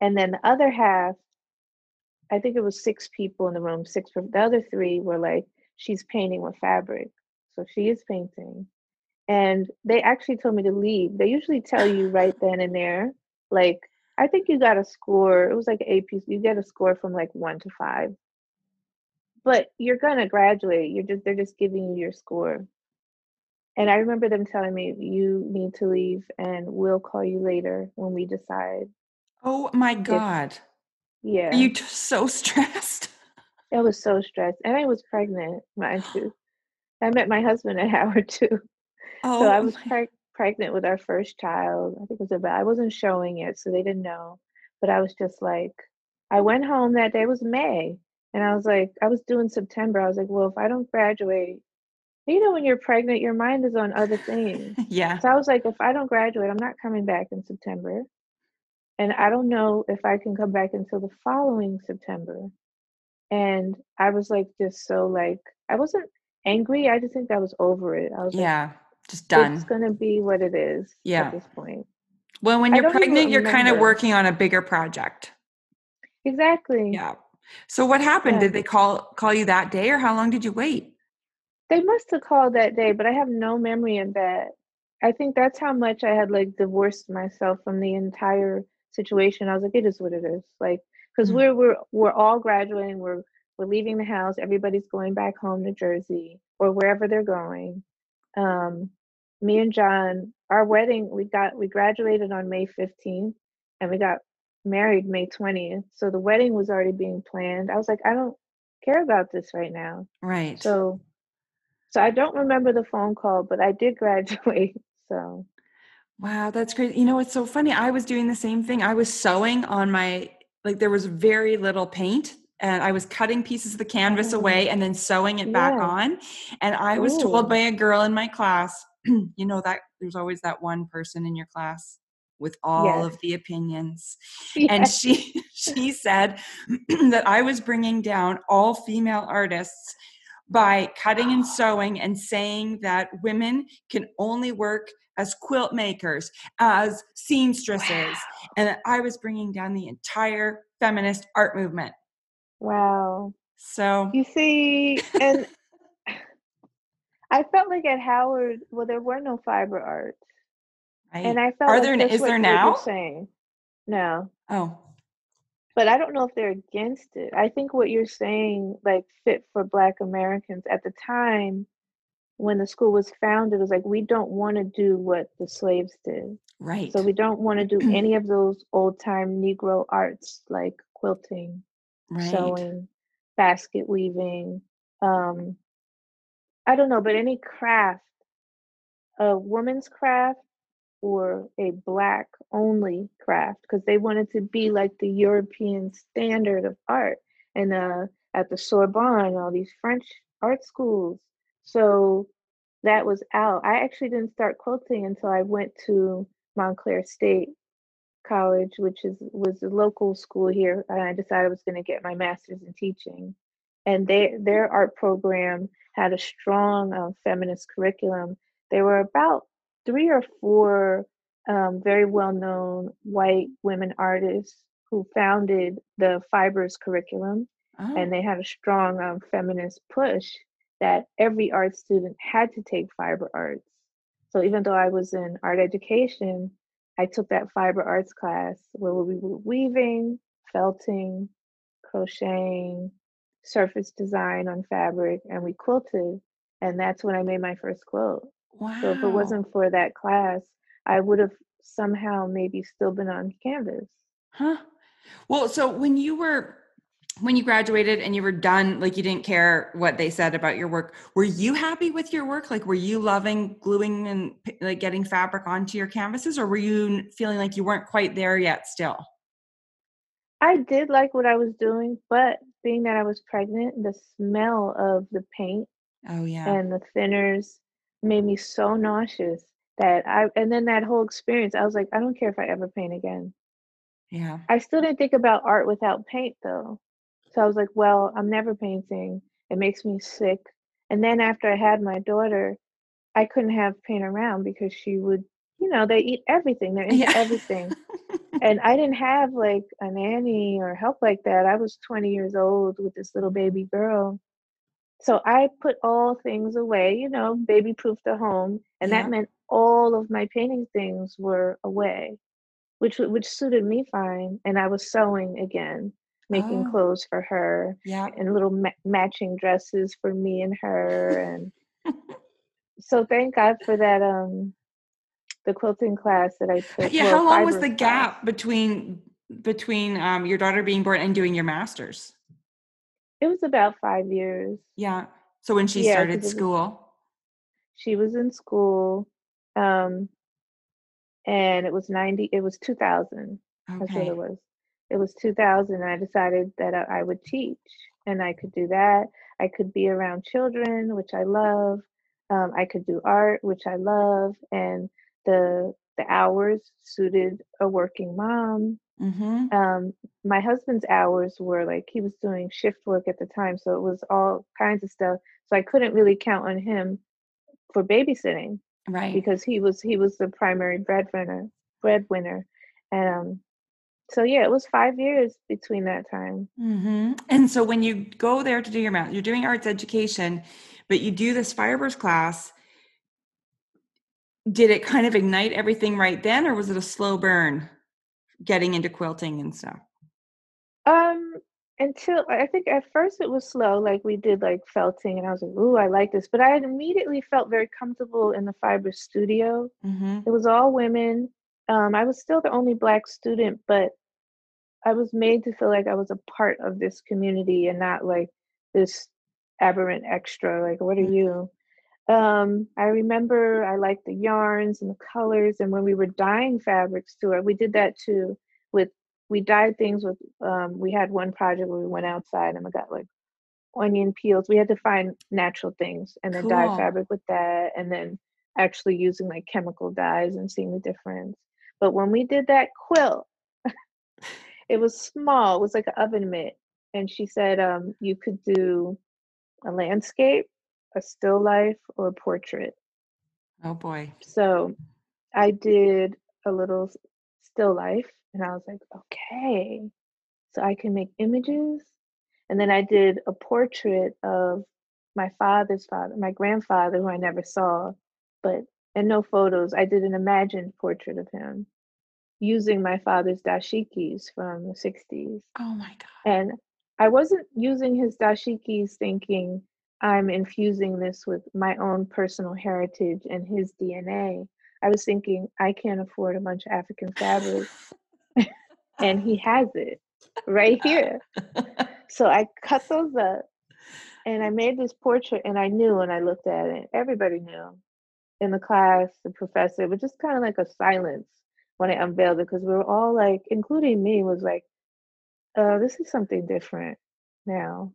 And then the other half, I think it was six people in the room, six, the other three were like, she's painting with fabric. So she is painting. and they actually told me to leave. They usually tell you right then and there, like I think you got a score. It was like AP. You get a score from like one to five, but you're gonna graduate. You're just they're just giving you your score. And I remember them telling me you need to leave, and we'll call you later when we decide. Oh my god! If, yeah, Are you t- so [laughs] stressed? I was so stressed, and I was pregnant, mind you. I met my husband at [laughs] Howard too. Oh, so I was pre- pregnant with our first child. I think it was about. I wasn't showing it, so they didn't know. But I was just like, I went home that day. It was May, and I was like, I was doing September. I was like, well, if I don't graduate, you know, when you're pregnant, your mind is on other things. [laughs] yeah. So I was like, if I don't graduate, I'm not coming back in September, and I don't know if I can come back until the following September. And I was like, just so like, I wasn't angry. I just think I was over it. I was yeah. Like, just done. It's going to be what it is yeah. at this point. Well, when you're pregnant, you're kind of working on a bigger project. Exactly. Yeah. So what happened? Yeah. Did they call call you that day or how long did you wait? They must have called that day, but I have no memory of that. I think that's how much I had like divorced myself from the entire situation. I was like, it is what it is. Like, because mm-hmm. we're we're we're all graduating, we're we're leaving the house, everybody's going back home to Jersey or wherever they're going um, me and John, our wedding, we got we graduated on May 15th and we got married May 20th. So the wedding was already being planned. I was like, I don't care about this right now. Right. So so I don't remember the phone call, but I did [laughs] graduate. So Wow, that's great. You know, it's so funny. I was doing the same thing. I was sewing on my like there was very little paint and I was cutting pieces of the canvas oh. away and then sewing it yeah. back on. And I was Ooh. told by a girl in my class, [clears throat] you know, that there's always that one person in your class with all yes. of the opinions. [laughs] Yes. And she [laughs] she said [clears throat] that I was bringing down all female artists by cutting and sewing and saying that women can only work as quilt makers, as seamstresses, wow. and that I was bringing down the entire feminist art movement. Wow. So you see, and [laughs] I felt like at Howard, well, there were no fiber arts, right. and I felt are like there is there now? Saying no. Oh, but I don't know if they're against it. I think what you're saying, like, fit for Black Americans at the time when the school was founded, was like we don't want to do what the slaves did. Right. So we don't want to do [clears throat] any of those old time Negro arts like quilting right. sewing, basket weaving. Um, I don't know, but any craft, a woman's craft or a black only craft, because they wanted to be like the European standard of art. And uh, at the Sorbonne, all these French art schools. So that was out. I actually didn't start quilting until I went to Montclair State college, which is was a local school here, and I decided I was going to get my master's in teaching. And they their art program had a strong um, feminist curriculum. They were about three or four um, very well known white women artists who founded the fibers curriculum, oh. and they had a strong um, feminist push that every art student had to take fiber arts. So even though I was in art education, I took that fiber arts class where we were weaving, felting, crocheting, surface design on fabric, and we quilted. And that's when I made my first quilt. Wow. So if it wasn't for that class, I would have somehow maybe still been on canvas. Huh. Well, so when you were when you graduated and you were done like you didn't care what they said about your work were you happy with your work like were you loving gluing and like getting fabric onto your canvases or were you feeling like you weren't quite there yet still i did like what i was doing but being that i was pregnant the smell of the paint oh yeah and the thinners made me so nauseous that i and then that whole experience i was like i don't care if i ever paint again yeah i still didn't think about art without paint though so I was like, well, I'm never painting. It makes me sick. And then after I had my daughter, I couldn't have paint around because she would, you know, they eat everything. They're into yeah. everything. [laughs] and I didn't have like a nanny or help like that. I was 20 years old with this little baby girl. So I put all things away, you know, baby proof the home, and Yeah. that meant all of my painting things were away, which which suited me fine. And I was sewing again, making Oh. clothes for her Yeah. and little ma- matching dresses for me and her, and [laughs] so thank God for that. Um, the quilting class that I took. yeah. well, How long was the class. gap between between um, your daughter being born and doing your master's? It was about five years. Yeah. So when she Yeah, started 'cause it was- school. she was in school um and it was 90 it was 2000 that's what Okay. it was it was 2000 and i decided that I, I would teach and i could do that i could be around children which i love um, i could do art which i love and the the hours suited a working mom Mm-hmm. um, my husband's hours were like he was doing shift work at the time so it was all kinds of stuff so i couldn't really count on him for babysitting Right. because he was he was the primary breadwinner breadwinner and um so yeah it was five years between that time hmm And so when you go there to do your math, you're doing arts education, but you do this fibers class. Did it kind of ignite everything right then, or was it a slow burn getting into quilting and stuff? um until i think at first it was slow like we did like felting and i was like ooh i like this but i had immediately felt very comfortable in the fiber studio Mm-hmm. it was all women um i was still the only black student but i was made to feel like i was a part of this community and not like this aberrant extra like what are you um i remember i liked the yarns and the colors and when we were dyeing fabrics too we did that too with we dyed things with um we had one project where we went outside and we got like onion peels. We had to find natural things and then dye fabric with that and then actually using like chemical dyes and seeing the difference. But when we did that quilt it was small. It was like an oven mitt. And she said um you could do a landscape a still life or a portrait Oh boy. so I did a little still life and I was like, okay, so I can make images. And then I did a portrait of my father's father, my grandfather, who I never saw, but and no photos. I did an imagined portrait of him using my father's dashikis from the 60s. Oh my god. And I wasn't using his dashikis thinking I'm infusing this with my own personal heritage and his DNA. I was thinking I can't afford a bunch of African fabric [laughs] and he has it right here. So I cut those up and I made this portrait and I knew when I looked at it, everybody knew in the class, the professor, but just kind of like a silence when I unveiled it because we were all like, including me, was like, uh, this is something different now.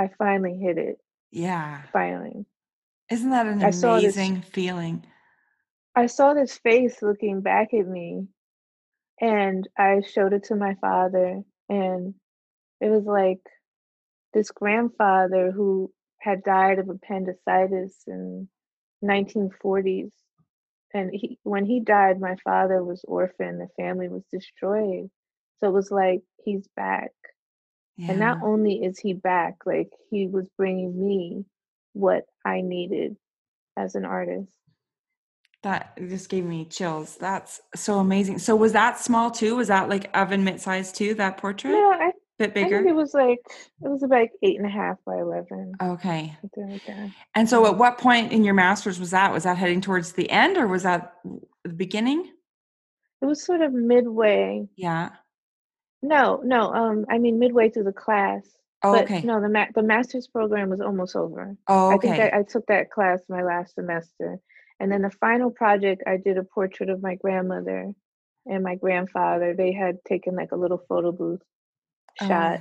I finally hit it. yeah. Finally. Isn't that an I saw this- amazing feeling? I saw this face looking back at me and I showed it to my father and it was like this grandfather who had died of appendicitis in 1940s and he when he died my father was orphaned the family was destroyed so it was like he's back Yeah. and not only is he back like he was bringing me what I needed as an artist that just gave me chills. That's so amazing. So was that small too? Was that like oven mitt size too? That portrait? Yeah, I Bit I think bigger. it was like it was about eight and a half by eleven, Okay. like. And so at what point in your master's was that? Was that heading towards the end or was that the beginning? It was sort of midway. Yeah. No, no. Um, I mean midway through the class. Oh, but okay. no, the ma- the master's program was almost over. Oh, I think. I, I took that class my last semester, and then the final project I did a portrait of my grandmother and my grandfather. They had taken like a little photo booth Oh, shot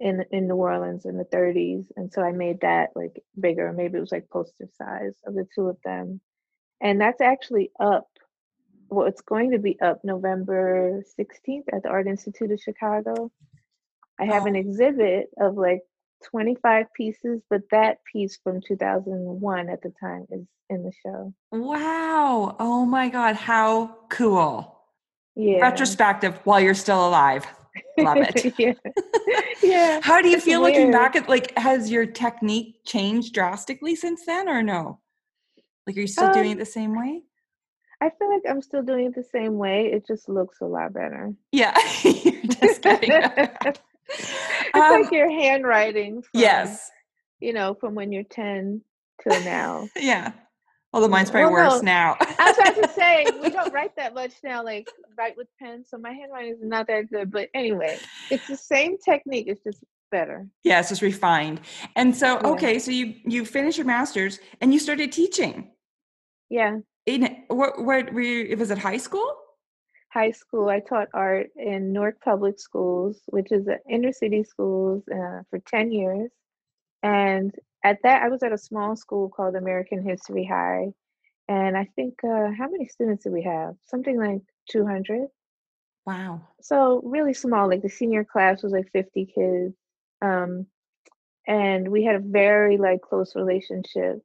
in in New Orleans in the 30s, and so I made that like bigger. Maybe it was like poster size of the two of them, and that's actually up. Well, it's going to be up November 16th at the Art Institute of Chicago. I have an Oh. exhibit of like 25 pieces, but that piece from 2001 at the time is in the show. Wow. Oh my God. How cool. Yeah. Retrospective while you're still alive. Love it. [laughs] yeah. [laughs] yeah. How do you it's feel looking back at like has your technique changed drastically since then or no? Like are you still doing it Um, the same way? I feel like I'm still doing it the same way. It just looks a lot better. Yeah. [laughs] Just kidding. [laughs] it's Um, like your handwriting from, yes. you know, from when you're 10 till now. [laughs] Yeah. Although mine's Well, probably worse no, now. I was about to say we don't write that much now, like write with pen, so my handwriting is not that good. But anyway, it's the same technique, it's just better. yeah, it's just refined. And so, Yeah. okay, so you you finished your master's and you started teaching. Yeah. In what what were you was it high school? High school, I taught art in Newark Public Schools, which is a inner city schools, uh, for 10 years. And at that, I was at a small school called American History High. And I think, uh, how many students did we have? Something like 200. Wow. So really small, like the senior class was like 50 kids. Um, and we had a very like close relationship.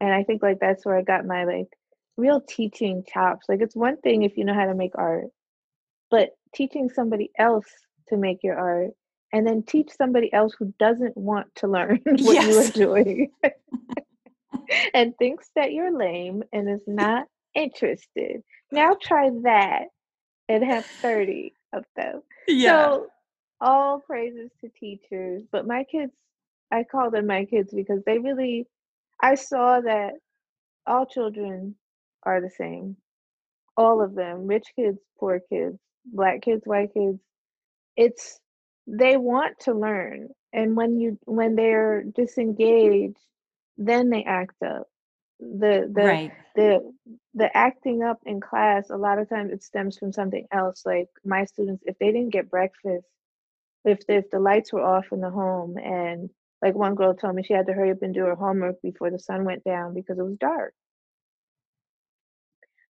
And I think like that's where I got my like real teaching chops. Like it's one thing if you know how to make art, but teaching somebody else to make your art and then teach somebody else who doesn't want to learn [laughs] what you are doing [laughs] [laughs] and thinks that you're lame and is not interested. Now try that and have 30 of them. Yeah. So all praises to teachers, but my kids, I call them my kids because they really, I saw that all children are the same. All of them, rich kids, poor kids, black kids, white kids. It's they want to learn. And when you when they're disengaged, then they act up. The the right. the the acting up in class a lot of times it stems from something else like my students if they didn't get breakfast if if the lights were off in the home and like one girl told me she had to hurry up and do her homework before the sun went down because it was dark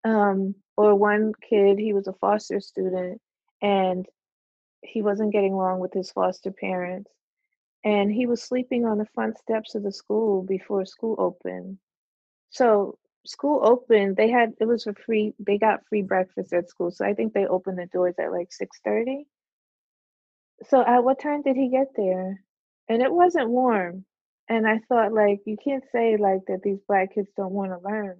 um or one kid he was a foster student and he wasn't getting along with his foster parents and he was sleeping on the front steps of the school before school opened. So school opened they had it was a free they got free breakfast at school so i think they opened the doors at like 6.30 so at what time did he get there? And it wasn't warm and i thought like you can't say like that these black kids don't want to learn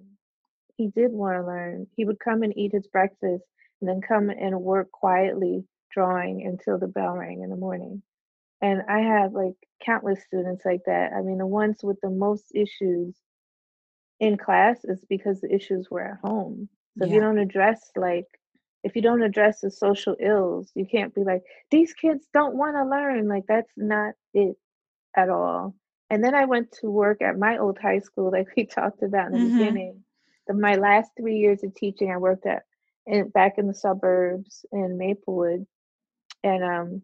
he did want to learn he would come and eat his breakfast and then come and work quietly drawing until the bell rang in the morning and i have like countless students like that i mean the ones with the most issues in class is because the issues were at home. So if you don't address like if you don't address the social ills, you can't be like these kids don't want to learn. Like that's not it at all. And then I went to work at my old high school, like we [laughs] talked about in the Mhm. beginning. The, my last three years of teaching, I worked at in, back in the suburbs in Maplewood, and um,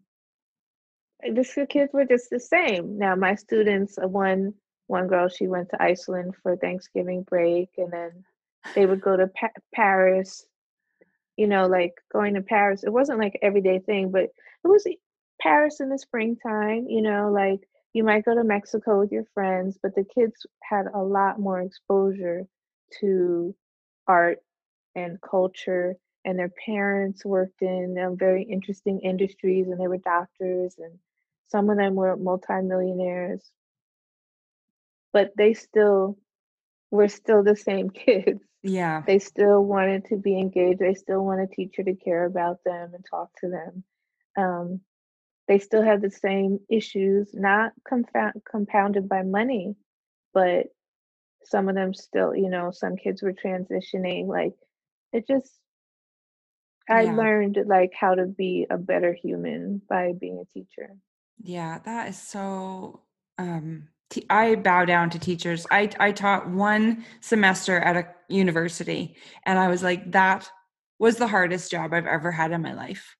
this the kids were just the same. Now my students, uh, one one girl, she went to Iceland for Thanksgiving break, and then they would go to pa- Paris. You know, like going to Paris. It wasn't like everyday thing, but it was e, Paris in the springtime. You know, like you might go to Mexico with your friends, but the kids had a lot more exposure to art and culture and their parents worked in um, very interesting industries and they were doctors and some of them were multimillionaires. But they still were still the same [laughs] kids. Yeah. they still wanted to be engaged they still want a teacher to care about them and talk to them. Um, they still had the same issues not confound- compounded by money but some of them still you know some kids were transitioning like it just i Yeah. learned like how to be a better human by being a teacher Yeah, that is so. Um, te- I bow down to teachers. I I taught one semester at a university, and I was like, that was the hardest job I've ever had in my life.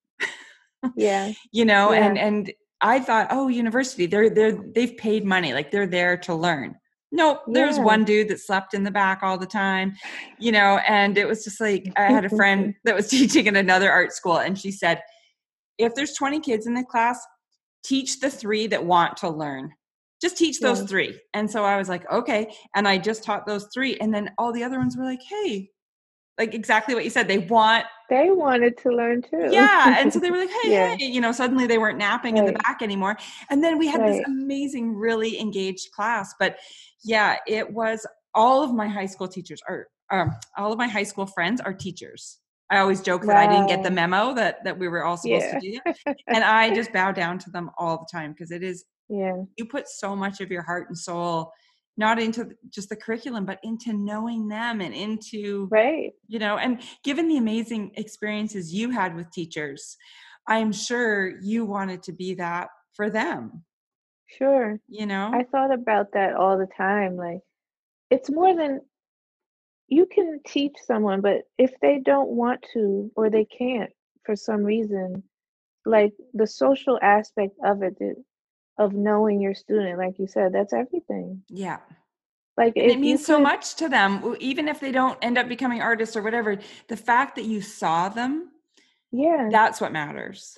yeah [laughs] you know, Yeah. and and I thought, oh, university, they're they're they've paid money, like they're there to learn. Nope, there's Yeah. one dude that slept in the back all the time, you know, and it was just like I had a friend that was [laughs] teaching in another art school, and she said, if there's 20 kids in the class, teach the three that want to learn. Just teach those Yeah. three. And so I was like, okay. And I just taught those three. And then all the other ones were like, hey, like exactly what you said. They want they wanted to learn too. Yeah. And so [laughs] they were like, hey, Yeah. hey, you know, suddenly they weren't napping in the back anymore. And then we had this amazing, really engaged class. But yeah, it was all of my high school teachers are um, all of my high school friends are teachers. I always joke that I didn't get the memo that that we were all supposed Yeah. to do that. [laughs] And I just bow down to them all the time because it is yeah. you put so much of your heart and soul not into just the curriculum but into knowing them and into Right. you know and given the amazing experiences you had with teachers i'm sure you wanted to be that for them Sure. you know I thought about that all the time. Like, it's more than you can teach someone, but if they don't want to or they can't for some reason, like the social aspect of it, of knowing your student, like you said, that's everything. yeah Like, it means so much to them even if they don't end up becoming artists or whatever the fact that you saw them Yeah. that's what matters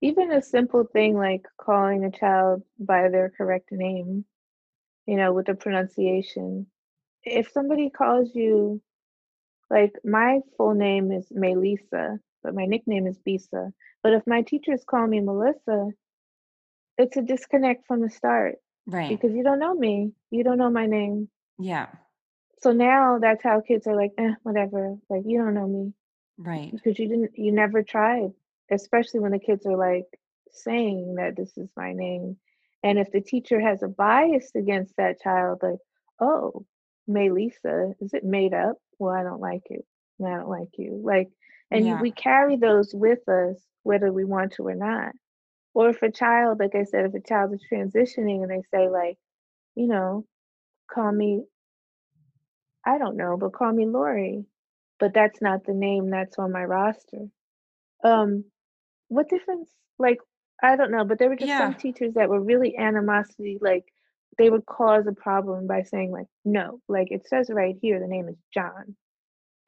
even a simple thing like calling a child by their correct name, you know, with the pronunciation. If somebody calls you, like my full name is Melissa, but my nickname is Bisa. But if my teachers call me Melissa, it's a disconnect from the start right because you don't know me, you don't know my name. yeah So now that's how kids are like, eh, whatever. Like you don't know me right because you didn't you never tried especially when the kids are like saying that this is my name and if the teacher has a bias against that child like oh Melissa is it made up well I don't like it I don't like you like and you, Yeah. we carry those with us whether we want to or not or if a child like I said if a child is transitioning and they say like you know call me I don't know but call me Lori but that's not the name that's on my roster. Um, what difference? Like, I don't know, but there were just Yeah. some teachers that were really animosity, like they would cause a problem by saying, like, no, like it says right here, the name is John.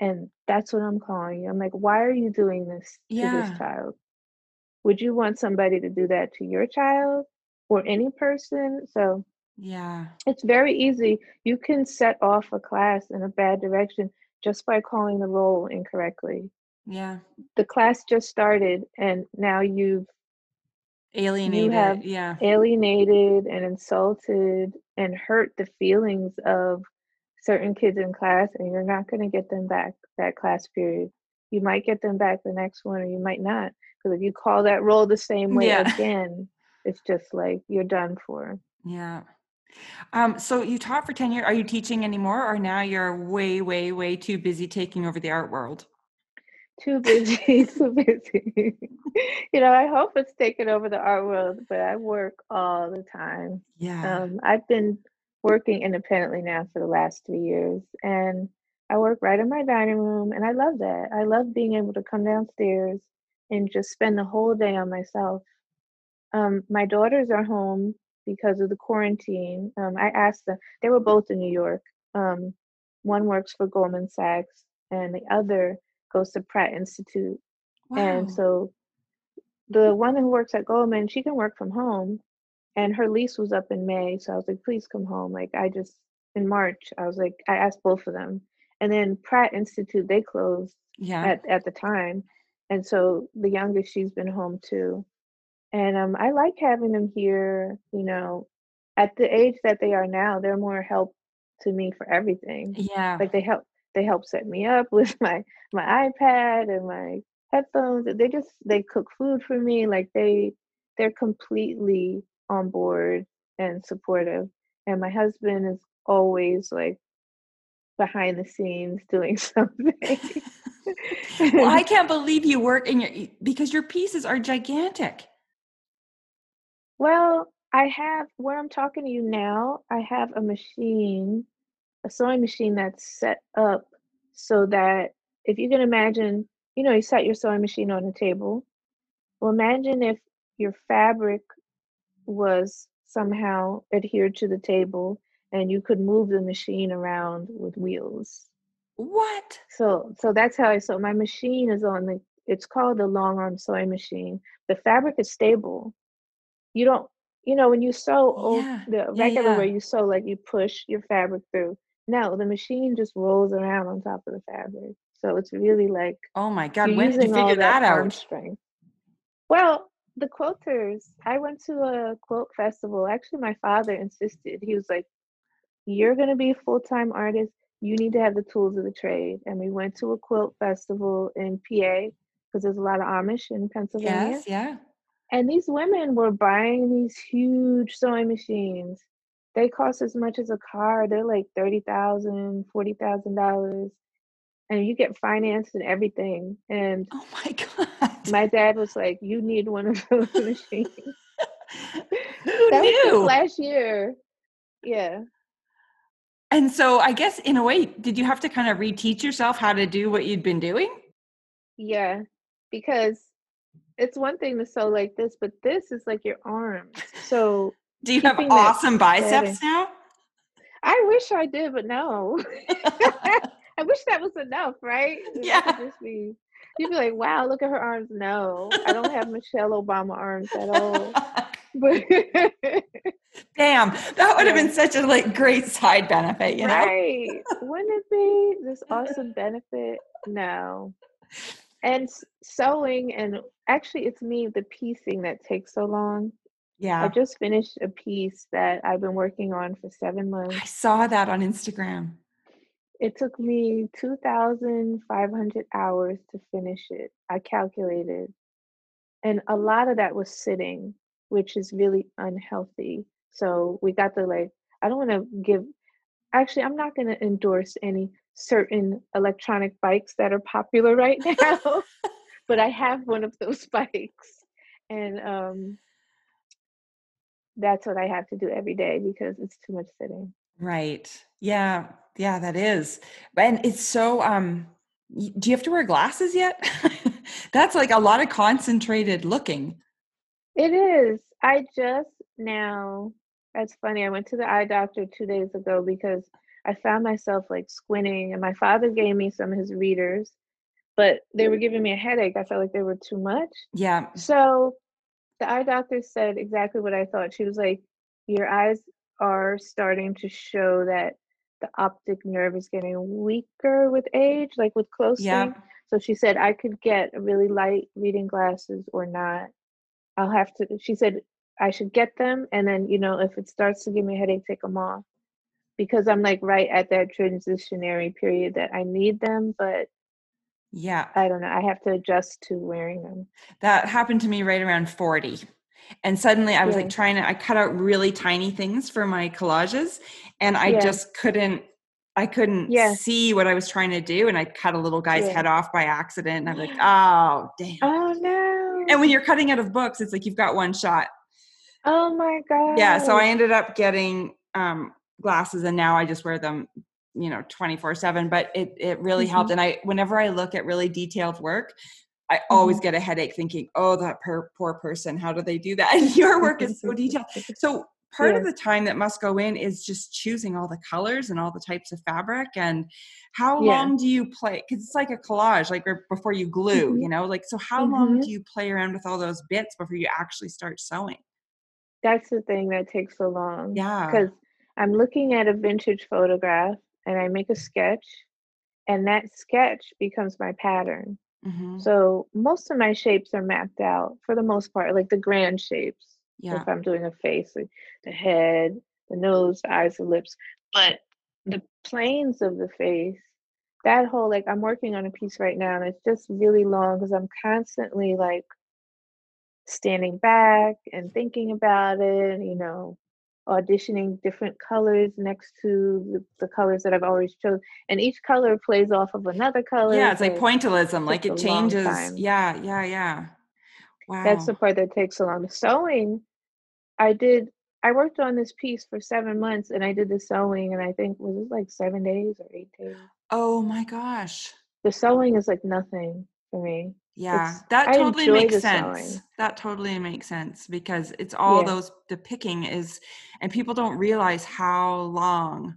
And that's what I'm calling you. I'm like, why are you doing this to this child? Would you want somebody to do that to your child or any person? So yeah it's very easy. You can set off a class in a bad direction just by calling the roll incorrectly. Yeah The class just started and now you've alienated have yeah alienated and insulted and hurt the feelings of certain kids in class and you're not going to get them back that class period. You might get them back the next one or you might not because if you call that roll the same way Yeah. [laughs] again, it's just like you're done for. Yeah. Um, so you taught for 10 years. Are you teaching anymore or now you're way, way, way too busy taking over the art world? Too busy, [laughs] too busy. you know, I hope it's taken over the art world, but I work all the time. Yeah. Um, I've been working independently now for the last three years, and I work right in my dining room, and I love that. I love being able to come downstairs and just spend the whole day on myself. Um, my daughters are home because of the quarantine. Um, I asked them; they were both in New York. Um, one works for Goldman Sachs, and the other goes to Pratt Institute. And so the one who works at Goldman, she can work from home. And her lease was up in May. So I was like, please come home. Like I just in March, I was like, I asked both of them. And then Pratt Institute, they closed yeah. at, at the time. And so the youngest, she's been home too. And um, I like having them here, you know, at the age that they are now, they're more help to me for everything yeah. like they help they help set me up [laughs] with my my ipad and my headphones they just they cook food for me like they they're completely on board and supportive and my husband is always like behind the scenes doing [laughs] something [laughs] well, I can't believe you work in your because your pieces are gigantic. well i have where i'm talking to you now i have a machine a sewing machine that's set up so that if you can imagine, you know, you set your sewing machine on a table. Well, imagine if your fabric was somehow adhered to the table and you could move the machine around with wheels. What? So so that's how I sew. My machine is on the it's called the long arm sewing machine. The fabric is stable. You don't you know when you sew old, Yeah, the regular yeah. where you sew like you push your fabric through. No, the machine just rolls around on top of the fabric. So it's really like Oh my God. When did you figure that arm out? Well, the quilters, I went to a quilt festival. Actually, my father insisted. He was like, You're going to be a full time artist. You need to have the tools of the trade. And we went to a quilt festival in PA because there's a lot of Amish in Pennsylvania. Yes. Yeah. And these women were buying these huge sewing machines. They cost as much as a car. They're like $30,000, $40,000. And you get financed and everything. And Oh my [laughs] God. my dad was like, You need one of those [laughs] machines. [laughs] Who That knew? last year. Yeah. And so I guess in a way, did you have to kind of reteach yourself how to do what you'd been doing? Yeah. Because it's one thing to sew like this, but this is like your arms. So Do you have awesome biceps steady. now? I wish I did, but no. [laughs] I wish that was enough, right? [laughs] Yeah. just be- You'd be like, wow, look at her arms. No, I don't have Michelle Obama arms at all. [laughs] But Damn, that would have been such a like great side benefit, you know? right. Wouldn't it be this awesome benefit? No. And sewing and actually it's me, the piecing that takes so long. I just finished a piece that I've been working on for seven months. I saw that on Instagram. It took me 2,500 hours to finish it. I calculated. And a lot of that was sitting, which is really unhealthy. So we got the like, I don't want to give, actually, I'm not going to endorse any certain electronic bikes that are popular right [laughs] now, but I have one of those [laughs] bikes. And um, that's what I have to do every day because it's too much sitting. Right. Yeah. Yeah, that is. And it's so um do you have to wear glasses yet? [laughs] That's like a lot of concentrated looking. It is. I just now, that's funny. I went to the eye doctor two days ago because I found myself like squinting, and my father gave me some of his readers, but they were giving me a headache. I felt like they were too much. Yeah. So the eye doctor said exactly what I thought. She was like, Your eyes are starting to show that the optic nerve is getting weaker with age, like with close Yeah. So she said I could get really light reading glasses or not. I'll have to, she said I should get them. And then, you know, if it starts to give me a headache, take them off. Because I'm like right at that transitionary period that I need them, but Yeah. I don't know. I have to adjust to wearing them. That happened to me right around 40. And suddenly I was Yeah. like trying to I cut out really tiny things for my collages and I Yeah. just couldn't I couldn't Yeah. see what I was trying to do and I cut a little guy's head off by accident and I'm like, [gasps] "Oh, damn." Oh no. And when you're cutting out of books, it's like you've got one shot. oh my God. Yeah, so I ended up getting um glasses and now I just wear them, you know, 24/7, but it it really Mm-hmm. helped and I whenever I look at really detailed work, I always Mm-hmm. get a headache thinking, "Oh, that per- poor person, how do they do that?" [laughs] And your work is so detailed. So part of the time that must go in is just choosing all the colors and all the types of fabric and how Yeah. long do you play cuz it's like a collage like before you glue, Mhm. you know? Like so how long Mhm. do you play around with all those bits before you actually start sewing? That's the thing that takes so long. Yeah. Because I'm looking at a vintage photograph and I make a sketch, and that sketch becomes my pattern. Mhm. So most of my shapes are mapped out for the most part, like the grand shapes. Yeah. If I'm doing a face, like the head, the nose, the eyes, the lips. But the planes of the face, that whole like I'm working on a piece right now and it's just really long because I'm constantly like standing back and thinking about it, you know, auditioning different colors next to the, the colors that I've always chosen. And each color plays off of another color. Yeah, it's like pointillism. Like it changes. Yeah, yeah, yeah. Wow. That's the part that takes so long. The sewing, I did. I worked on this piece for seven months, and I did the sewing, and I think was it like seven days or eight days. oh my gosh. The sewing is like nothing for me. Yeah, It's- that totally makes sense. That totally makes sense because it's all Yeah. those the picking is and people don't realize how long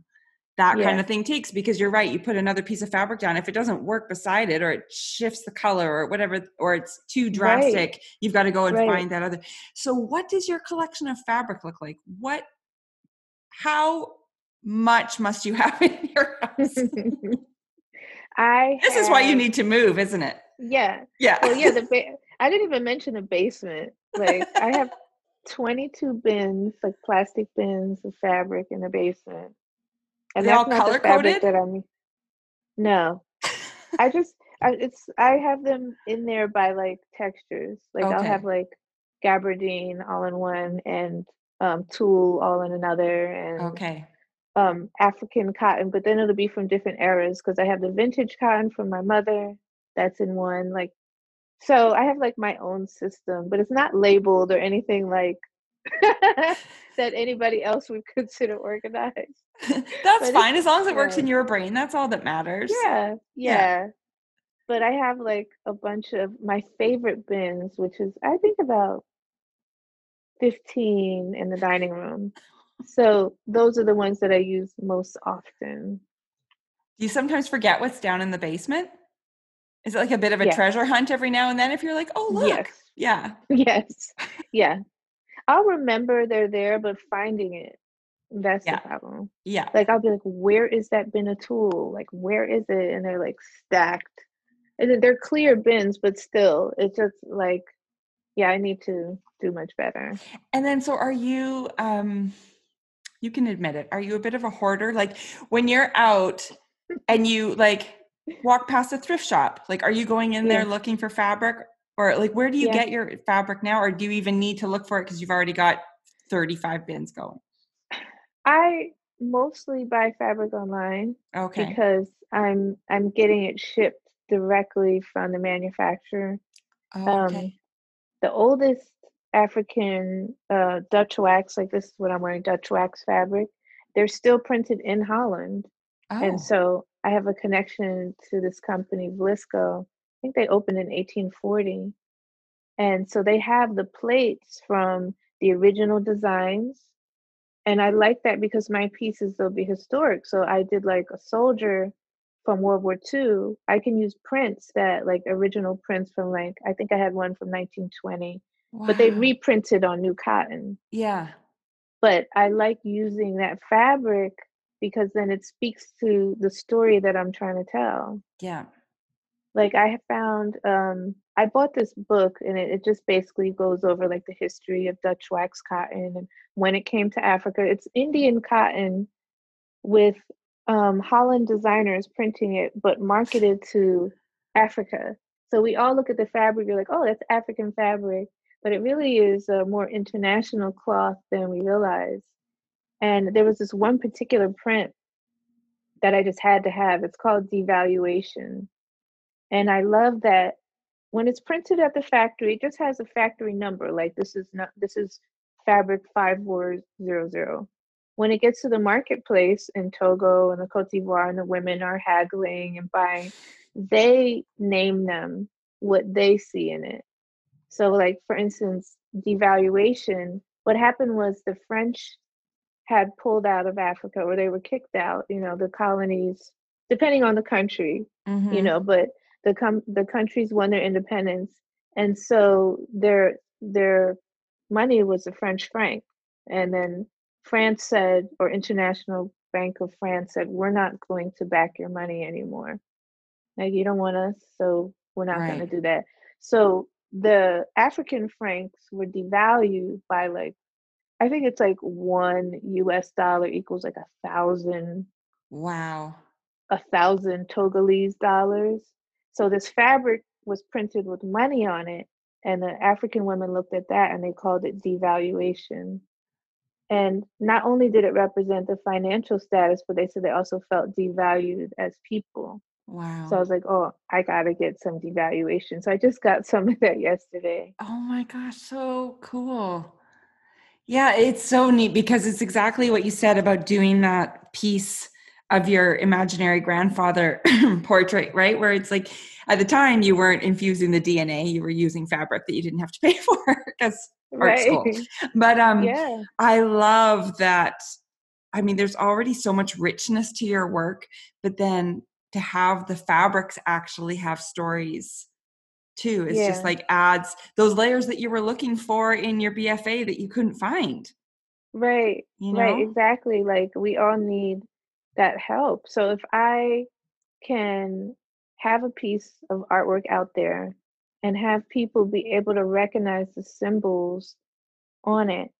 that kind of thing takes because you're right, you put another piece of fabric down if it doesn't work beside it or it shifts the color or whatever or it's too Right. drastic, you've got to go and Right. find that other. So what does your collection of fabric look like? What how much must you [laughs] have in your house? [laughs] I this is why you need to move, isn't it? Yeah. Yeah. Well, yeah. The [laughs] ba- I didn't even mention the basement. Like I have 22 bins, like plastic bins of fabric in the basement, and They all that's not the fabric that I'm. No, I just I, it's I have them in there by like textures. Like I'll have like gabardine all in one and um, tulle all in another, and okay. um, African cotton, but then it'll be from different eras because I have the vintage cotton from my mother that's in one. Like, so I have like my own system, but it's not labeled or anything like [laughs] that anybody else would consider organized. [laughs] That's But fine as long as it works in um, your brain. That's all that matters. Yeah, Yeah. yeah. But I have like a bunch of my favorite bins, which is I think about 15 in the dining room. So those are the ones that I use most often. Do you sometimes forget what's down in the basement? Is it like a bit of a Yeah. treasure hunt every now and then if you're like, oh, look? Yes. Yeah. [laughs] Yes. Yeah. I'll remember they're there, but finding it, that's Yeah. the problem. Yeah. Like I'll be like, where is that bin of tulle? Like where is it? And they're like stacked. And then they're clear bins, but still, it's just like, yeah, I need to do much better. And then so are you um you can admit it. Are you a bit of a hoarder? Like when you're out [laughs] and you like walk past a thrift shop, like are you going in there looking for fabric or like where do you Yeah. get your fabric now or do you even need to look for it because you've already got 35 bins going? I mostly buy fabric online Okay. because I'm I'm getting it shipped directly from the manufacturer. Um, okay. the oldest African uh, Dutch wax, like this is what I'm wearing, Dutch wax fabric, they're still printed in Holland. Oh, And so I have a connection to this company, Vlisco. I think they opened in 1840. And so they have the plates from the original designs. And I like that because my pieces, they'll be historic. So I did like a soldier from World War II. I can use prints that, like original prints from like, I think I had one from 1920, but they reprinted on new cotton Yeah. but I like using that fabric because then it speaks to the story that I'm trying to tell. Yeah. Like I have found um I bought this book and it, it just basically goes over like the history of Dutch wax cotton and when it came to Africa. It's Indian cotton with um Holland designers printing it but marketed to Africa. So we all look at the fabric, you're like, oh, that's African fabric, but it really is a more international cloth than we realize. And there was this one particular print that I just had to have. It's called Devaluation. And I love that when it's printed at the factory, it just has a factory number. Like this is not this is fabric five four zero zero. When it gets to the marketplace in Togo and the Cote d'Ivoire and the women are haggling and buying, they name them what they see in it. So, like for instance, devaluation, what happened was the French had pulled out of Africa or they were kicked out, you know, the colonies, depending on the country, you Mhm. know, but the com- the countries won their independence and so their their money was the French franc. And then France said, or International Bank of France said, we're not going to back your money anymore. Like you don't want us, so we're not going to do that. So the African francs were devalued by like I think it's like one US dollar equals like a thousand Wow. a thousand Togolese dollars. So this fabric was printed with money on it, and the African women looked at that and they called it devaluation. And not only did it represent the financial status, but they said they also felt devalued as people. Wow. So I was like, oh, I gotta get some devaluation. So I just got some of that yesterday. Oh my gosh, so cool. Yeah, it's so neat because it's exactly what you said about doing that piece of your imaginary grandfather [clears throat] portrait, right? Where it's like at the time you weren't infusing the DNA, you were using fabric that you didn't have to pay [laughs] for because art school. [laughs] But um yeah. I love that. I mean, there's already so much richness to your work, but then to have the fabrics actually have stories too, it's just like adds those layers that you were looking for in your BFA that you couldn't find. Right. You Right. Exactly. Like we all need that help. So if I can have a piece of artwork out there and have people be able to recognize the symbols on it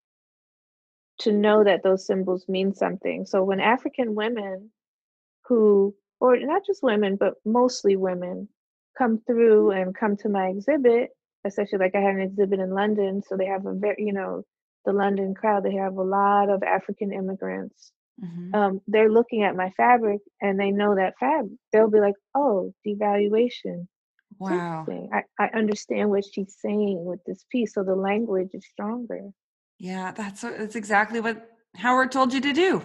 to know that those symbols mean something. So when African women who, or not just women, but mostly women, come through and come to my exhibit, especially like I had an exhibit in London, so they have a very, you know, the London crowd, they have a lot of African immigrants. hmm Um, they're looking at my fabric and they know that fabric. They'll be like, oh, devaluation. Wow. I, I understand what she's saying with this piece. So the language is stronger. Yeah, that's that's exactly what Howard told you to do.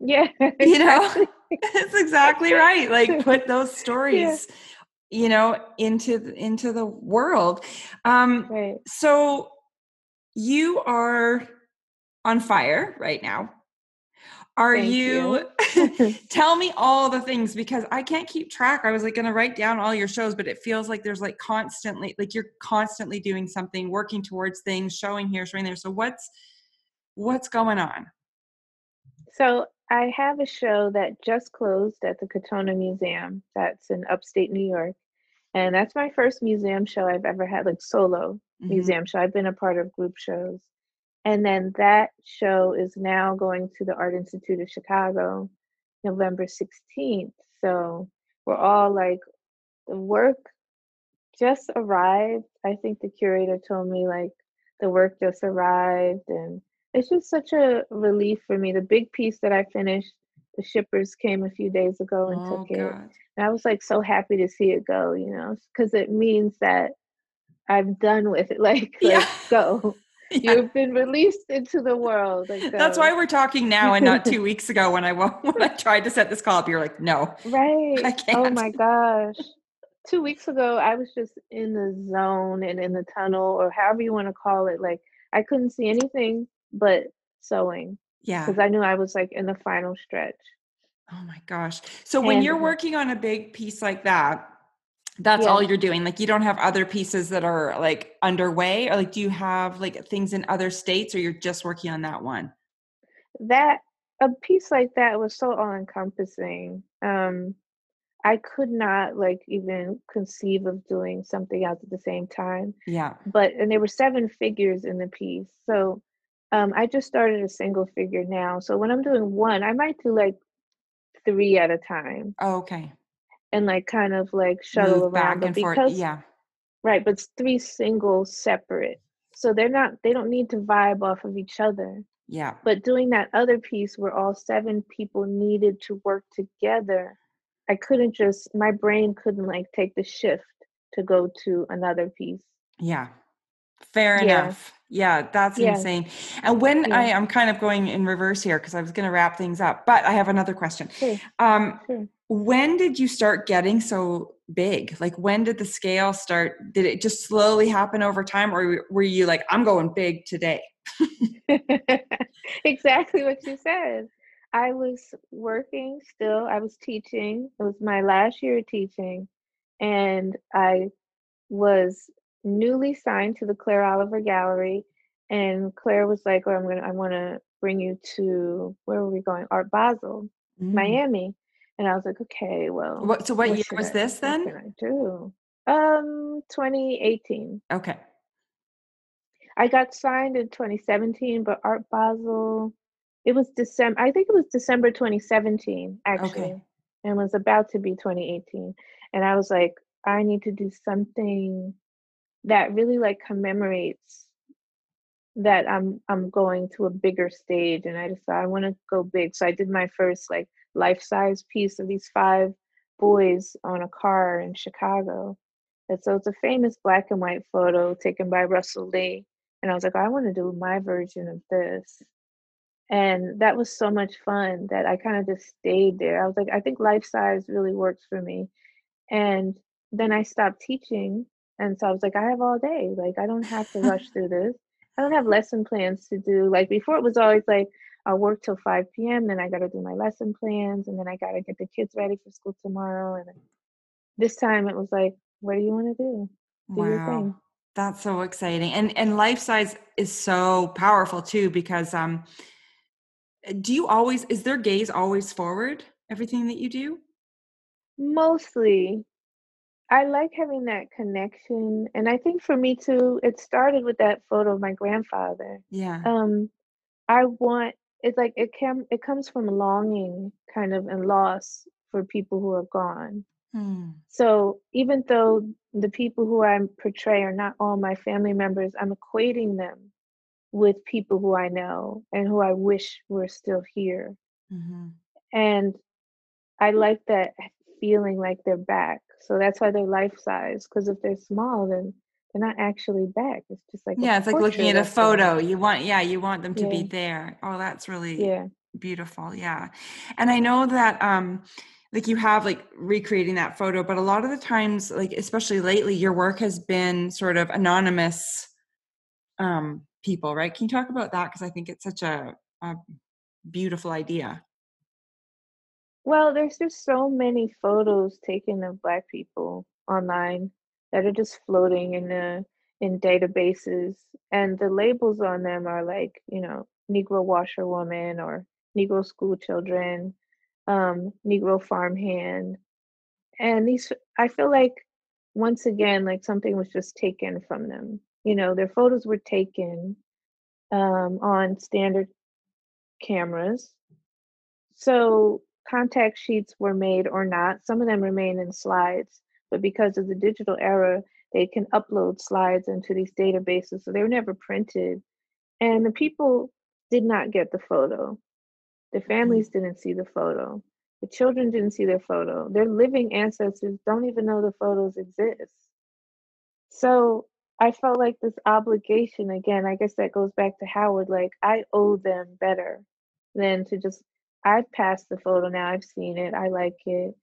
Yeah, [laughs] You know, exactly. [laughs] it's exactly right. Like [laughs] put those Yeah, stories, you know, into the, into the world. Um, right. so you are on fire right now. Are Thank you? you. [laughs] [laughs] tell me all the things because I can't keep track. I was like going to write down all your shows, but it feels like there's like constantly, like you're constantly doing something, working towards things, showing here, showing there. So what's what's going on? So I have a show that just closed at the Katonah Museum that's in upstate New York. And that's my first museum show I've ever had, like solo hmm museum show. I've been a part of group shows. And then that show is now going to the Art Institute of Chicago November 16th. So we're all like, the work just arrived. I think the curator told me like the work just arrived and it's just such a relief for me. The big piece that I finished, the shippers came a few days ago and Oh took it. God. And I was like so happy to see it go, you know, because it means that I'm done with it. [laughs] Like, Yeah. like go. [laughs] yeah. You've been released into the world. Like That's why we're talking now and not two [laughs] weeks ago when I when I tried to set this call up. You're like, no, Right. Oh my gosh. Two weeks ago, I was just in the zone and in the tunnel, or however you want to call it. Like, I couldn't see anything but sewing Yeah. because I knew I was like in the final stretch. Oh my gosh. So when you're working on a big piece like that, that's yeah, all you're doing. Like you don't have other pieces that are like underway or like do you have like things in other states or you're just working on that one? that a piece like that was so all encompassing. Um, I could not like even conceive of doing something else at the same time. Yeah. But and there were seven figures in the piece. So um I just started a single figure now. So when I'm doing one, I might do like three at a time Oh, okay. and like kind of like shuttle Move around. back and forth. because Yeah. right, but it's three singles separate. So they're not they don't need to vibe off of each other. Yeah. But doing that other piece where all seven people needed to work together, I couldn't just my brain couldn't like take the shift to go to another piece. Yeah. Fair Yeah. enough. Yeah, that's Yeah. insane. And when I Yeah. I'm kind of going in reverse here because I was going to wrap things up, but I have another question. Sure. Um Sure. when did you start getting so big? Like when did the scale start? Did it just slowly happen over time or were you like I'm going big today? [laughs] exactly what you said. I was working still, I was teaching. It was my last year of teaching, and I was newly signed to the Claire Oliver Gallery. And Claire was like, Oh, I'm gonna I wanna bring you to where were we going? Art Basel, Mm. Miami. And I was like, okay, well, What so what what year was I this what then? can I do? Um 2018. Okay. I got signed in 2017, but Art Basel, it was December, I think it was December 2017, actually, Okay. and was about to be 2018. And I was like, I need to do something that really like commemorates that I'm I'm going to a bigger stage and I decided I want to go big. So I did my first like life-size piece of these five boys on a car in Chicago. And so it's a famous black and white photo taken by Russell Lee. And I was like, I want to do my version of this. And that was so much fun that I kind of just stayed there. I was like, I think life size really works for me. And then I stopped teaching. And so I was like, I have all day. Like, I don't have to rush through [laughs] this. I don't have lesson plans to do. Like, before it was always like, I'll work till 5 p.m., then I got to do my lesson plans, and then I got to get the kids ready for school tomorrow. And this time it was like, what do you want to do? Do your thing. Wow. That's so exciting. And and life size is so powerful too because um do you always is their gaze always forward everything that you do Mostly. I like having that connection, and I think for me too, it started with that photo of my grandfather. yeah Um, I want it's like it can it comes from longing kind of and loss for people who are gone. Hmm. So even though the people who I portray are not all my family members, I'm equating them with people who I know and who I wish were still here. hmm And I like that feeling like they're back. So that's why they're life size. Because if they're small, then they're not actually back. It's just like yeah it's like looking at a photo. You want yeah you want them to be there. Oh that's really yeah. beautiful yeah. And i know that um like you have like recreating that photo but a lot of the times like especially lately your work has been sort of anonymous um people right? Can you talk about that? Because i think it's such a, a beautiful idea Well, there's just so many photos taken of Black people online that are just floating in the in databases, and the labels on them are like, you know, Negro washerwoman or Negro school children, um, Negro farmhand, and these. I feel like once again, like something was just taken from them. You know, their photos were taken um, on standard cameras so contact sheets were made or not. Some of them remain in slides, but because of the digital era, they can upload slides into these databases. So they were never printed. And the people did not get the photo. The mm-hmm. families didn't see the photo. The children didn't see their photo. Their living ancestors don't even know the photos exist. So I felt like this obligation again, I guess that goes back to Howard, like I owe them better than to just I've passed the photo now, I've seen it, I like it.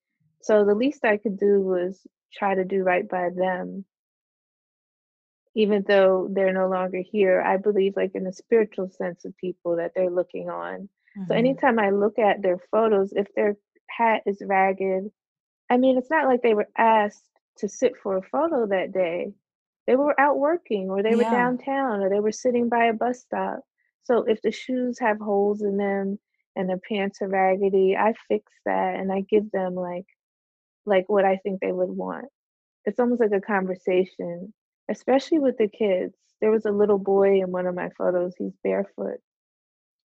So the least I could do was try to do right by them, even though they're no longer here. I believe like in a spiritual sense of people that they're looking on. So hmm anytime I look at their photos, if their hat is ragged, I mean, it's not like they were asked to sit for a photo that day. They were out working, or they were downtown, or they were sitting by a bus stop. So if the shoes have holes in them and the pants are raggedy, I fix that and I give them like like what I think they would want. It's almost like a conversation, especially with the kids. There was a little boy in one of my photos. He's barefoot.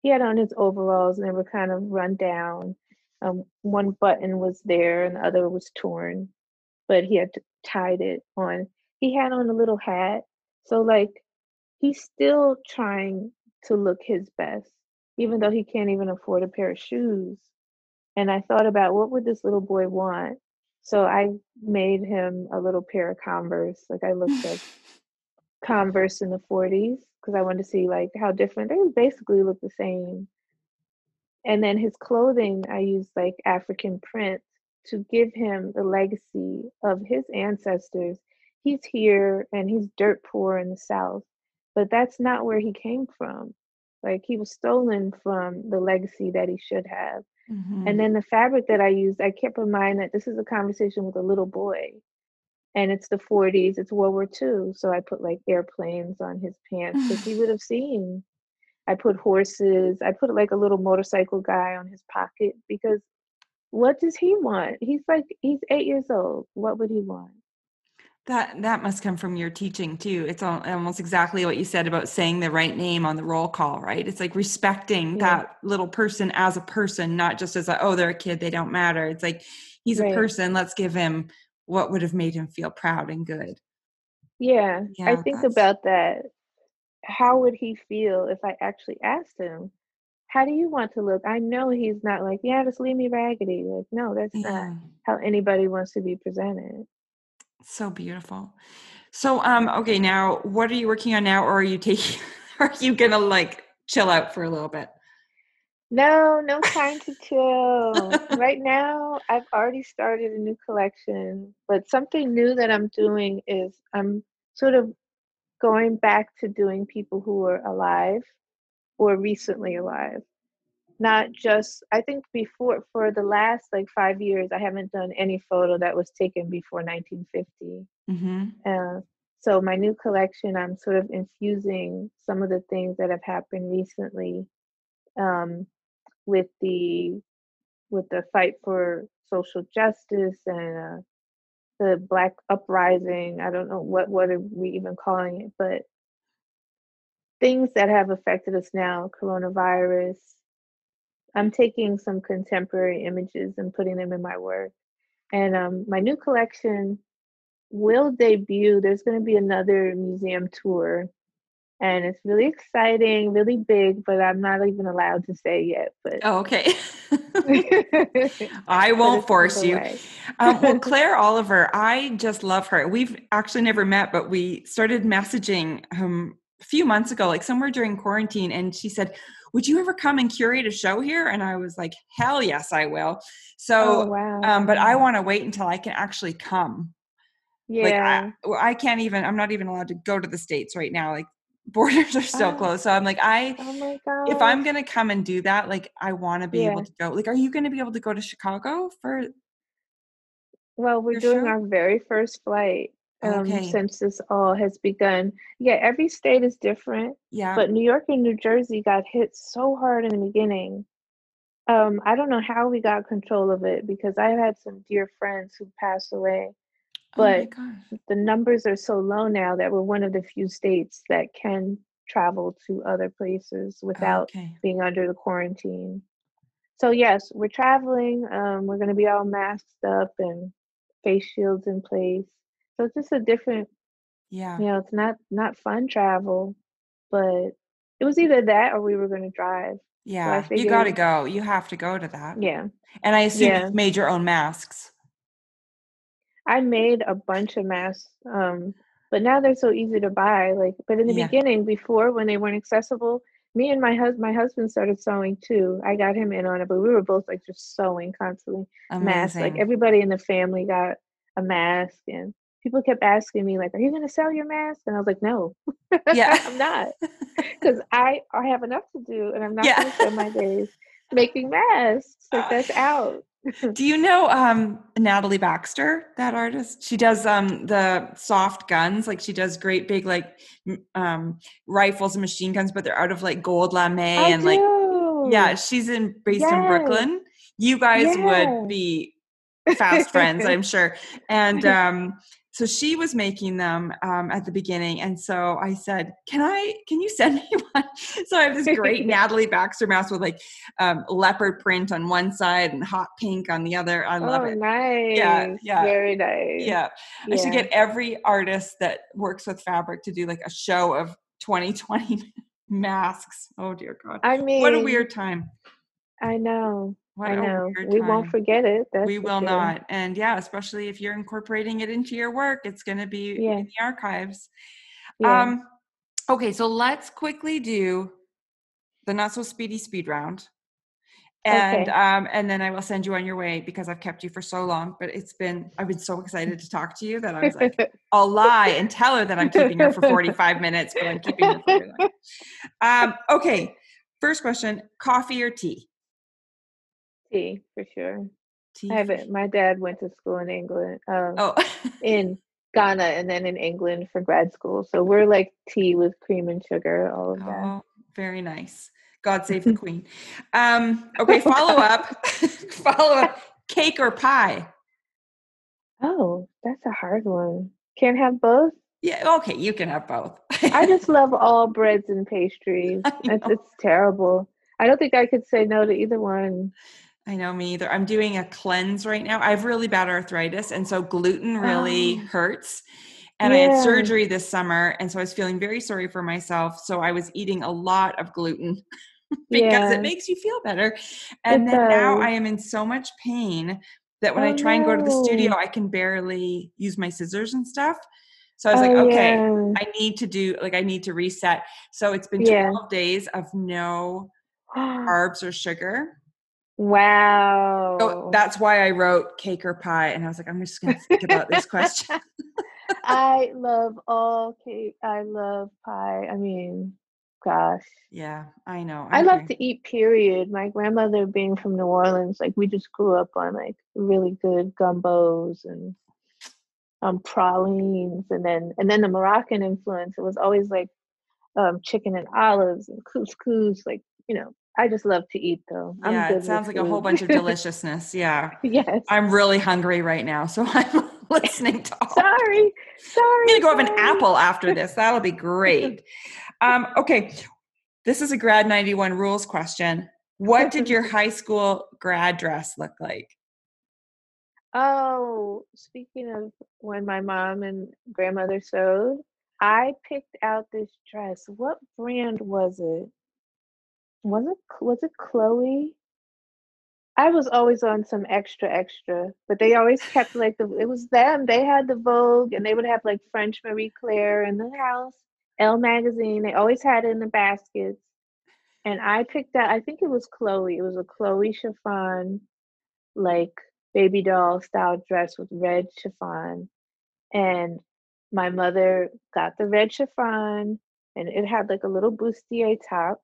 He had on his overalls and they were kind of run down. Um, one button was there and the other was torn, but he had t- tied it on. He had on a little hat. So, like, he's still trying to look his best, even though he can't even afford a pair of shoes. And I thought about what would this little boy want? So I made him a little pair of Converse. Like I looked up [laughs] Converse in the 40s because I wanted to see like how different they basically look the same. And then his clothing, I used like African print to give him the legacy of his ancestors. He's here and he's dirt poor in the South, but that's not where he came from. Like he was stolen from the legacy that he should have. hmm And then the fabric that I used, I kept in mind that this is a conversation with a little boy and it's the 40s, it's World War II. So I put like airplanes on his pants because he would [sighs] have seen. I put horses, I put like a little motorcycle guy on his pocket because what does he want? He's like, he's eight years old. What would he want? That that must come from your teaching too. It's al- almost exactly what you said about saying the right name on the roll call, right? It's like respecting Yeah, that little person as a person, not just as a oh they're a kid, they don't matter. It's like he's a person. Let's give him what would have made him feel proud and good. Yeah, I think that's about that. How would he feel if I actually asked him, How do you want to look? I know he's not like, Yeah, just leave me raggedy. Like, no, that's not how anybody wants to be presented. So beautiful. So um okay, now what are you working on now, or are you taking? [laughs] Are you gonna like chill out for a little bit? No, no time to chill. [laughs] Right now, I've already started a new collection, but something new that I'm doing is I'm sort of going back to doing people who are alive or recently alive. Not just, I think before, for the last like five years, I haven't done any photo that was taken before 1950. Mm-hmm. Uh, so my new collection, I'm sort of infusing some of the things that have happened recently. Um, with the with the fight for social justice and uh, the black uprising i don't know what what are we even calling it but things that have affected us now coronavirus i'm taking some contemporary images and putting them in my work and um, my new collection will debut there's going to be another museum tour and it's really exciting, really big, but I'm not even allowed to say yet. But oh, okay, [laughs] I won't force you. um, well, [laughs] Claire Oliver, I just love her. We've actually never met, but we started messaging um, a few months ago, like somewhere during quarantine, and she said. Would you ever come and curate a show here? And I was like, hell yes, I will. So, oh, wow. um, but I want to wait until I can actually come. Yeah. Like I, I can't even, I'm not even allowed to go to the States right now. Like [laughs] borders are still Oh. closed. So I'm like, I Oh if I'm gonna come and do that, like I want to be Yeah. able to go. Like, are you gonna be able to go to Chicago for? well, we're doing show? our very first flight um, Okay. since this all has begun. Yeah, every state is different, Yeah. but New York and New Jersey got hit so hard in the beginning. Um, I don't know how we got control of it because I've had some dear friends who passed away. oh but- gosh. The numbers are so low now that we're one of the few states that can travel to other places without Okay. being under the quarantine. So yes, we're traveling. Um, we're going to be all masked up and face shields in place. So it's just a different, Yeah. you know, it's not not fun travel, but it was either that or we were going to drive. Yeah. you got to go. You have to go to that. Yeah, And I assume Yeah. you've made your own masks. I made a bunch of masks, um, but now they're so easy to buy. Like, but in the Yeah. beginning, before when they weren't accessible, me and my husband, my husband started sewing too. I got him in on it, but we were both like just sewing constantly. masks. Like everybody in the family got a mask, and people kept asking me, like, "Are you going to sell your mask?" And I was like, "No, Yeah. [laughs] I'm not, [laughs] because I I have enough to do, and I'm not Yeah. going to spend my days making masks. Like that's [laughs] out." Do you know um Natalie Baxter, that artist? She does um the soft guns, like she does great big like m- um rifles and machine guns, but they're out of like gold lame I and like yeah, she's in based in Brooklyn. You guys Yeah. would be fast friends, I'm sure. And um so she was making them um, at the beginning, and so I said, "Can I? Can you send [laughs] me one?" So I have this great [laughs] Natalie Baxter mask with like um, leopard print on one side and hot pink on the other. I love oh, it. nice. yeah. Very nice. Yeah, I should get every artist that works with fabric to do like a show of 2020 [laughs] masks. Oh dear God, I mean, what a weird time! I know. I know. We time. won't forget it. That's we will sure. not, and yeah, especially if you're incorporating it into your work, it's going to be Yeah. in the archives. Yeah. Um, okay, so let's quickly do the not so speedy speed round. And Okay. um, and then I will send you on your way because I've kept you for so long. But it's been I've been so excited to talk to you that I was like, I'll lie and tell her that I'm keeping her for 45 minutes, but I'm keeping her for. [laughs] Um, okay, first question: coffee or tea? Tea for sure. Tea. I haven't. My dad went to school in England, um, Oh, in Ghana, and then in England for grad school. So we're [laughs] like tea with cream and sugar, all of that. oh, very nice. God save the [laughs] queen. Um, okay, follow up. [laughs] follow up. Cake or pie? Oh, that's a hard one. Can't have both. Yeah, okay, you can have both. I just love all breads and pastries. It's, it's terrible. I don't think I could say no to either one. I know me either. I'm doing a cleanse right now. I have really bad arthritis, and so gluten really Oh. hurts. And I had surgery this summer, and so I was feeling very sorry for myself. So I was eating a lot of gluten [laughs] because Yeah. it makes you feel better. And It then now. I am in so much pain that when I Oh, try and go to the studio. I can barely use my scissors and stuff. So I was Oh, like, okay, yeah. I need to do like I need to reset. So it's been 12 Yeah. days of no [gasps] carbs or sugar. Wow. So that's why I wrote cake or pie. And I was like, I'm just going to think about this [laughs] question. I love all cake. I love pie. I mean, gosh. Yeah, I know. I I'm love to eat, period. My grandmother being from New Orleans, like we just grew up on like really good gumbos and um pralines and then and then the Moroccan influence. It was always like um chicken and olives and couscous, like, you know, I just love to eat though. I'm yeah, it sounds like food. a whole bunch of [laughs] deliciousness. Yeah. yes. I'm really hungry right now, so [laughs] I'm [laughs] listening to all. sorry, sorry. I'm gonna go have an apple after this. That'll be great. um, okay, this is a grad 91 rules question. What did your high school grad dress look like? Oh, speaking of when my mom and grandmother sewed, I picked out this dress. What brand was it? Was it was it Chloe? I was always on some extra extra, but they always kept like the it was them. They had the Vogue and they would have like French Marie Claire in the house, Elle magazine. They always had it in the baskets. And I picked out I think it was Chloe. It was a Chloe chiffon, like baby doll style dress with red chiffon. And my mother got the red chiffon and it had like a little bustier top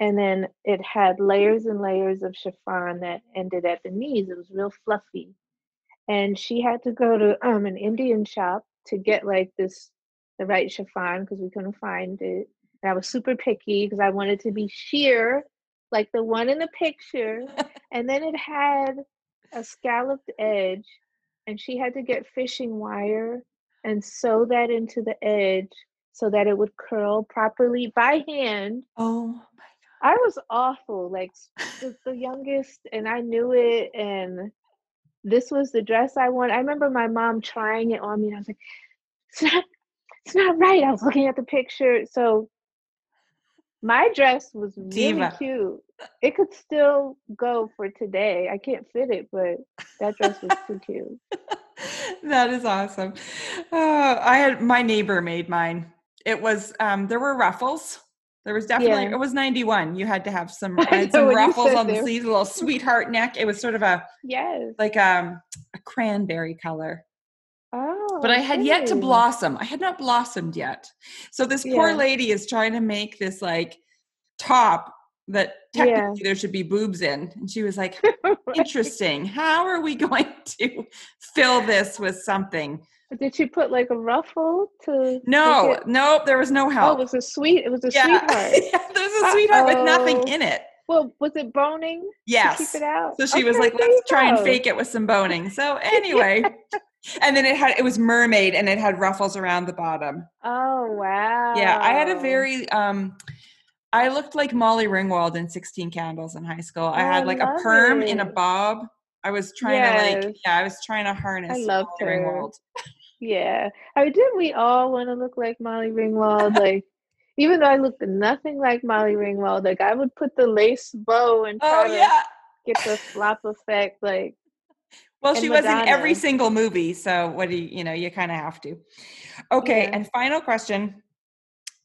and then it had layers and layers of chiffon that ended at the knees. It was real fluffy. And she had to go to um, an Indian shop to get like this, the right chiffon because we couldn't find it. And I was super picky because I wanted to be sheer, like the one in the picture. [laughs] and then it had a scalloped edge, and she had to get fishing wire and sew that into the edge so that it would curl properly by hand. Oh I was awful, like the, the youngest, and I knew it. And this was the dress I wanted. I remember my mom trying it on me, and I was like, "It's not, it's not right." I was looking at the picture, so my dress was really Diva. cute. It could still go for today. I can't fit it, but that dress was too cute. [laughs] that is awesome. Uh, I had my neighbor made mine. It was um, there were ruffles there was definitely yeah. it was 91. You had to have some [laughs] some ruffles on the sleeves, a little sweetheart neck. It was sort of a yes, like um, a cranberry color. Oh, but I had yet to blossom. I had not blossomed yet. So this yeah. poor lady is trying to make this like top that technically yeah. there should be boobs in. And she was like, [laughs] interesting. How are we [laughs] going to fill this with something? Did she put like a ruffle to? No, nope. There was no help. Oh, it was a sweet. It was a yeah. [laughs] sweetheart. yeah, there was a sweetheart Uh-oh. with nothing in it. Well, was it boning? Yes. keep it out. So she okay, was like, "Let's try go. and fake it with some boning." So [laughs] anyway, and then it had it was mermaid and it had ruffles around the bottom. Oh wow! Yeah, I had a very um. I looked like Molly Ringwald in 16 Candles in high school. I had like a perm it. in a bob. I was trying yes. to like, yeah, I was trying to harness I loved Molly her. Ringwald. Yeah. I mean, didn't we all want to look like Molly Ringwald? Like, even though I looked nothing like Molly Ringwald, like I would put the lace bow and try oh, yeah. to get the flop effect. Like, well, she Madonna. was in every single movie, so what do you, you know, you kind of have to. Okay, yeah. and final question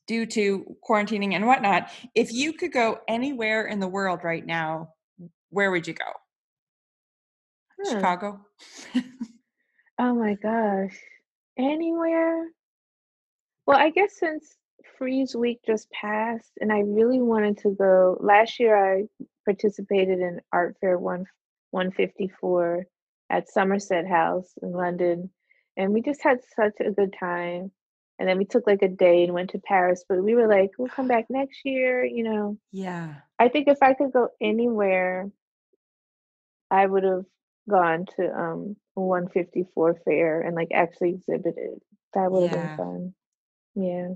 due to quarantining and whatnot, if you could go anywhere in the world right now, where would you go? Hmm. Chicago. [laughs] oh my gosh anywhere. Well, I guess since Frieze Week just passed, and I really wanted to go. Last year, I participated in Art Fair One 154 at Somerset House in London, and we just had such a good time. And then we took like a day and went to Paris, but we were like, we'll come [sighs] back next year, you know. Yeah. I think if I could go anywhere, I would have gone to um 154 fair and like actually exhibited. That would have yeah. been fun. Yeah.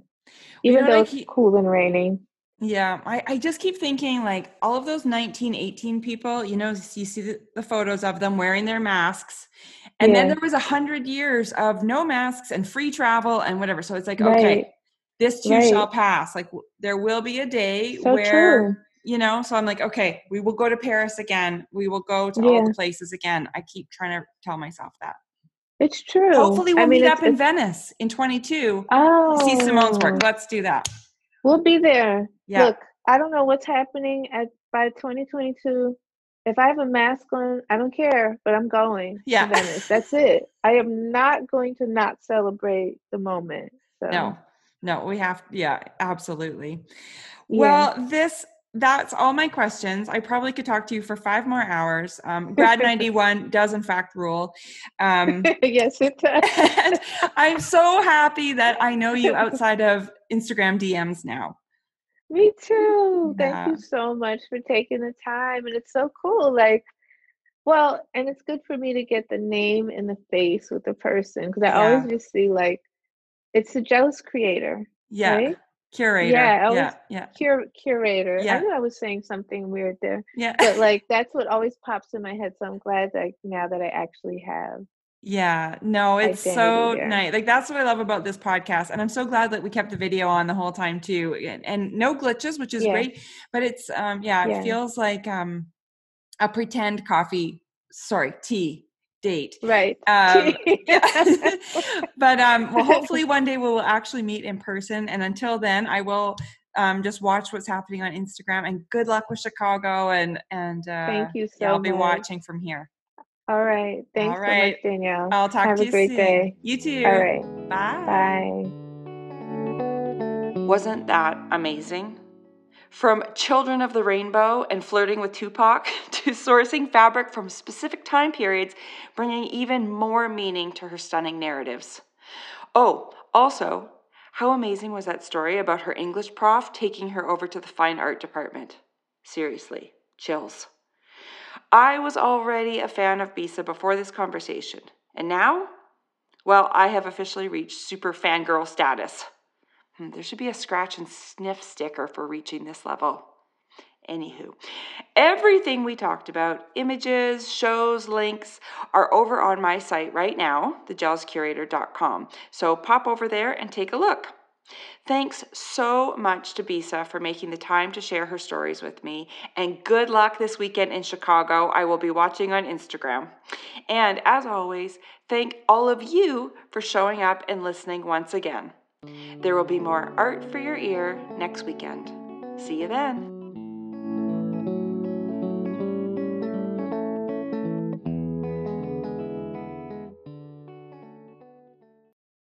Even though it's keep, cool and rainy. Yeah. I, I just keep thinking like all of those 1918 people, you know, you see the, the photos of them wearing their masks. And yeah. then there was a hundred years of no masks and free travel and whatever. So it's like, right. okay, this too right. shall pass. Like there will be a day so where true you know so i'm like okay we will go to paris again we will go to yeah. all the places again i keep trying to tell myself that it's true hopefully we'll I mean, meet up in venice in 22 oh see simone's work let's do that we'll be there yeah. look i don't know what's happening at by 2022 if I have a mask on, I don't care, but I'm going yeah. to Venice. That's it. [laughs] I am not going to not celebrate the moment. So. No, no, we have, yeah, absolutely. Yeah. Well, this that's all my questions. I probably could talk to you for five more hours. Um, Grad [laughs] 91 does, in fact, rule. Um, [laughs] yes, it does. [laughs] I'm so happy that I know you outside of Instagram DMs now. Me too. Thank Yeah. you so much for taking the time. And it's so cool. Like, well, and it's good for me to get the name and the face with the person because I always just see like it's the jealous creator, Yeah. right? Curator. Yeah, Yeah. Yeah. cur curator. I knew I was saying something weird there, Yeah. but [laughs] like that's what always pops in my head. So I'm glad that now that I actually have Yeah, no, it's so there. nice. Like that's what I love about this podcast, and I'm so glad that we kept the video on the whole time too, and, and no glitches, which is Yeah. great. But it's um, yeah, it feels like um, a pretend coffee, sorry, tea date. Right. Um, [laughs] [laughs] but um, well, hopefully one day we will actually meet in person. And until then, I will um, just watch what's happening on Instagram. And good luck with Chicago. And and uh, Thank you yeah, so I'll be much. watching from here. All right. Thanks so much, Danielle. I'll talk Have to you. Have a great soon. day. You too. All right. Bye. Bye. Wasn't that amazing? From Children of the Rainbow and flirting with Tupac [laughs] to sourcing fabric from specific time periods, bringing even more meaning to her stunning narratives. Oh, also, how amazing was that story about her English prof taking her over to the fine art department? Seriously, chills. I was already a fan of Bisa before this conversation, and now? Well, I have officially reached super fangirl status. Hmm, There should be a scratch and sniff sticker for reaching this level. Anywho, everything we talked about, images, shows, links, are over on my site right now, thejealouscurator.com. So pop over there and take a look. Thanks so much to Bisa for making the time to share her stories with me, and good luck this weekend in Chicago. I will be watching on Instagram. And as always, thank all of you for showing up and listening once again. There will be more art for your ear next weekend. See you then.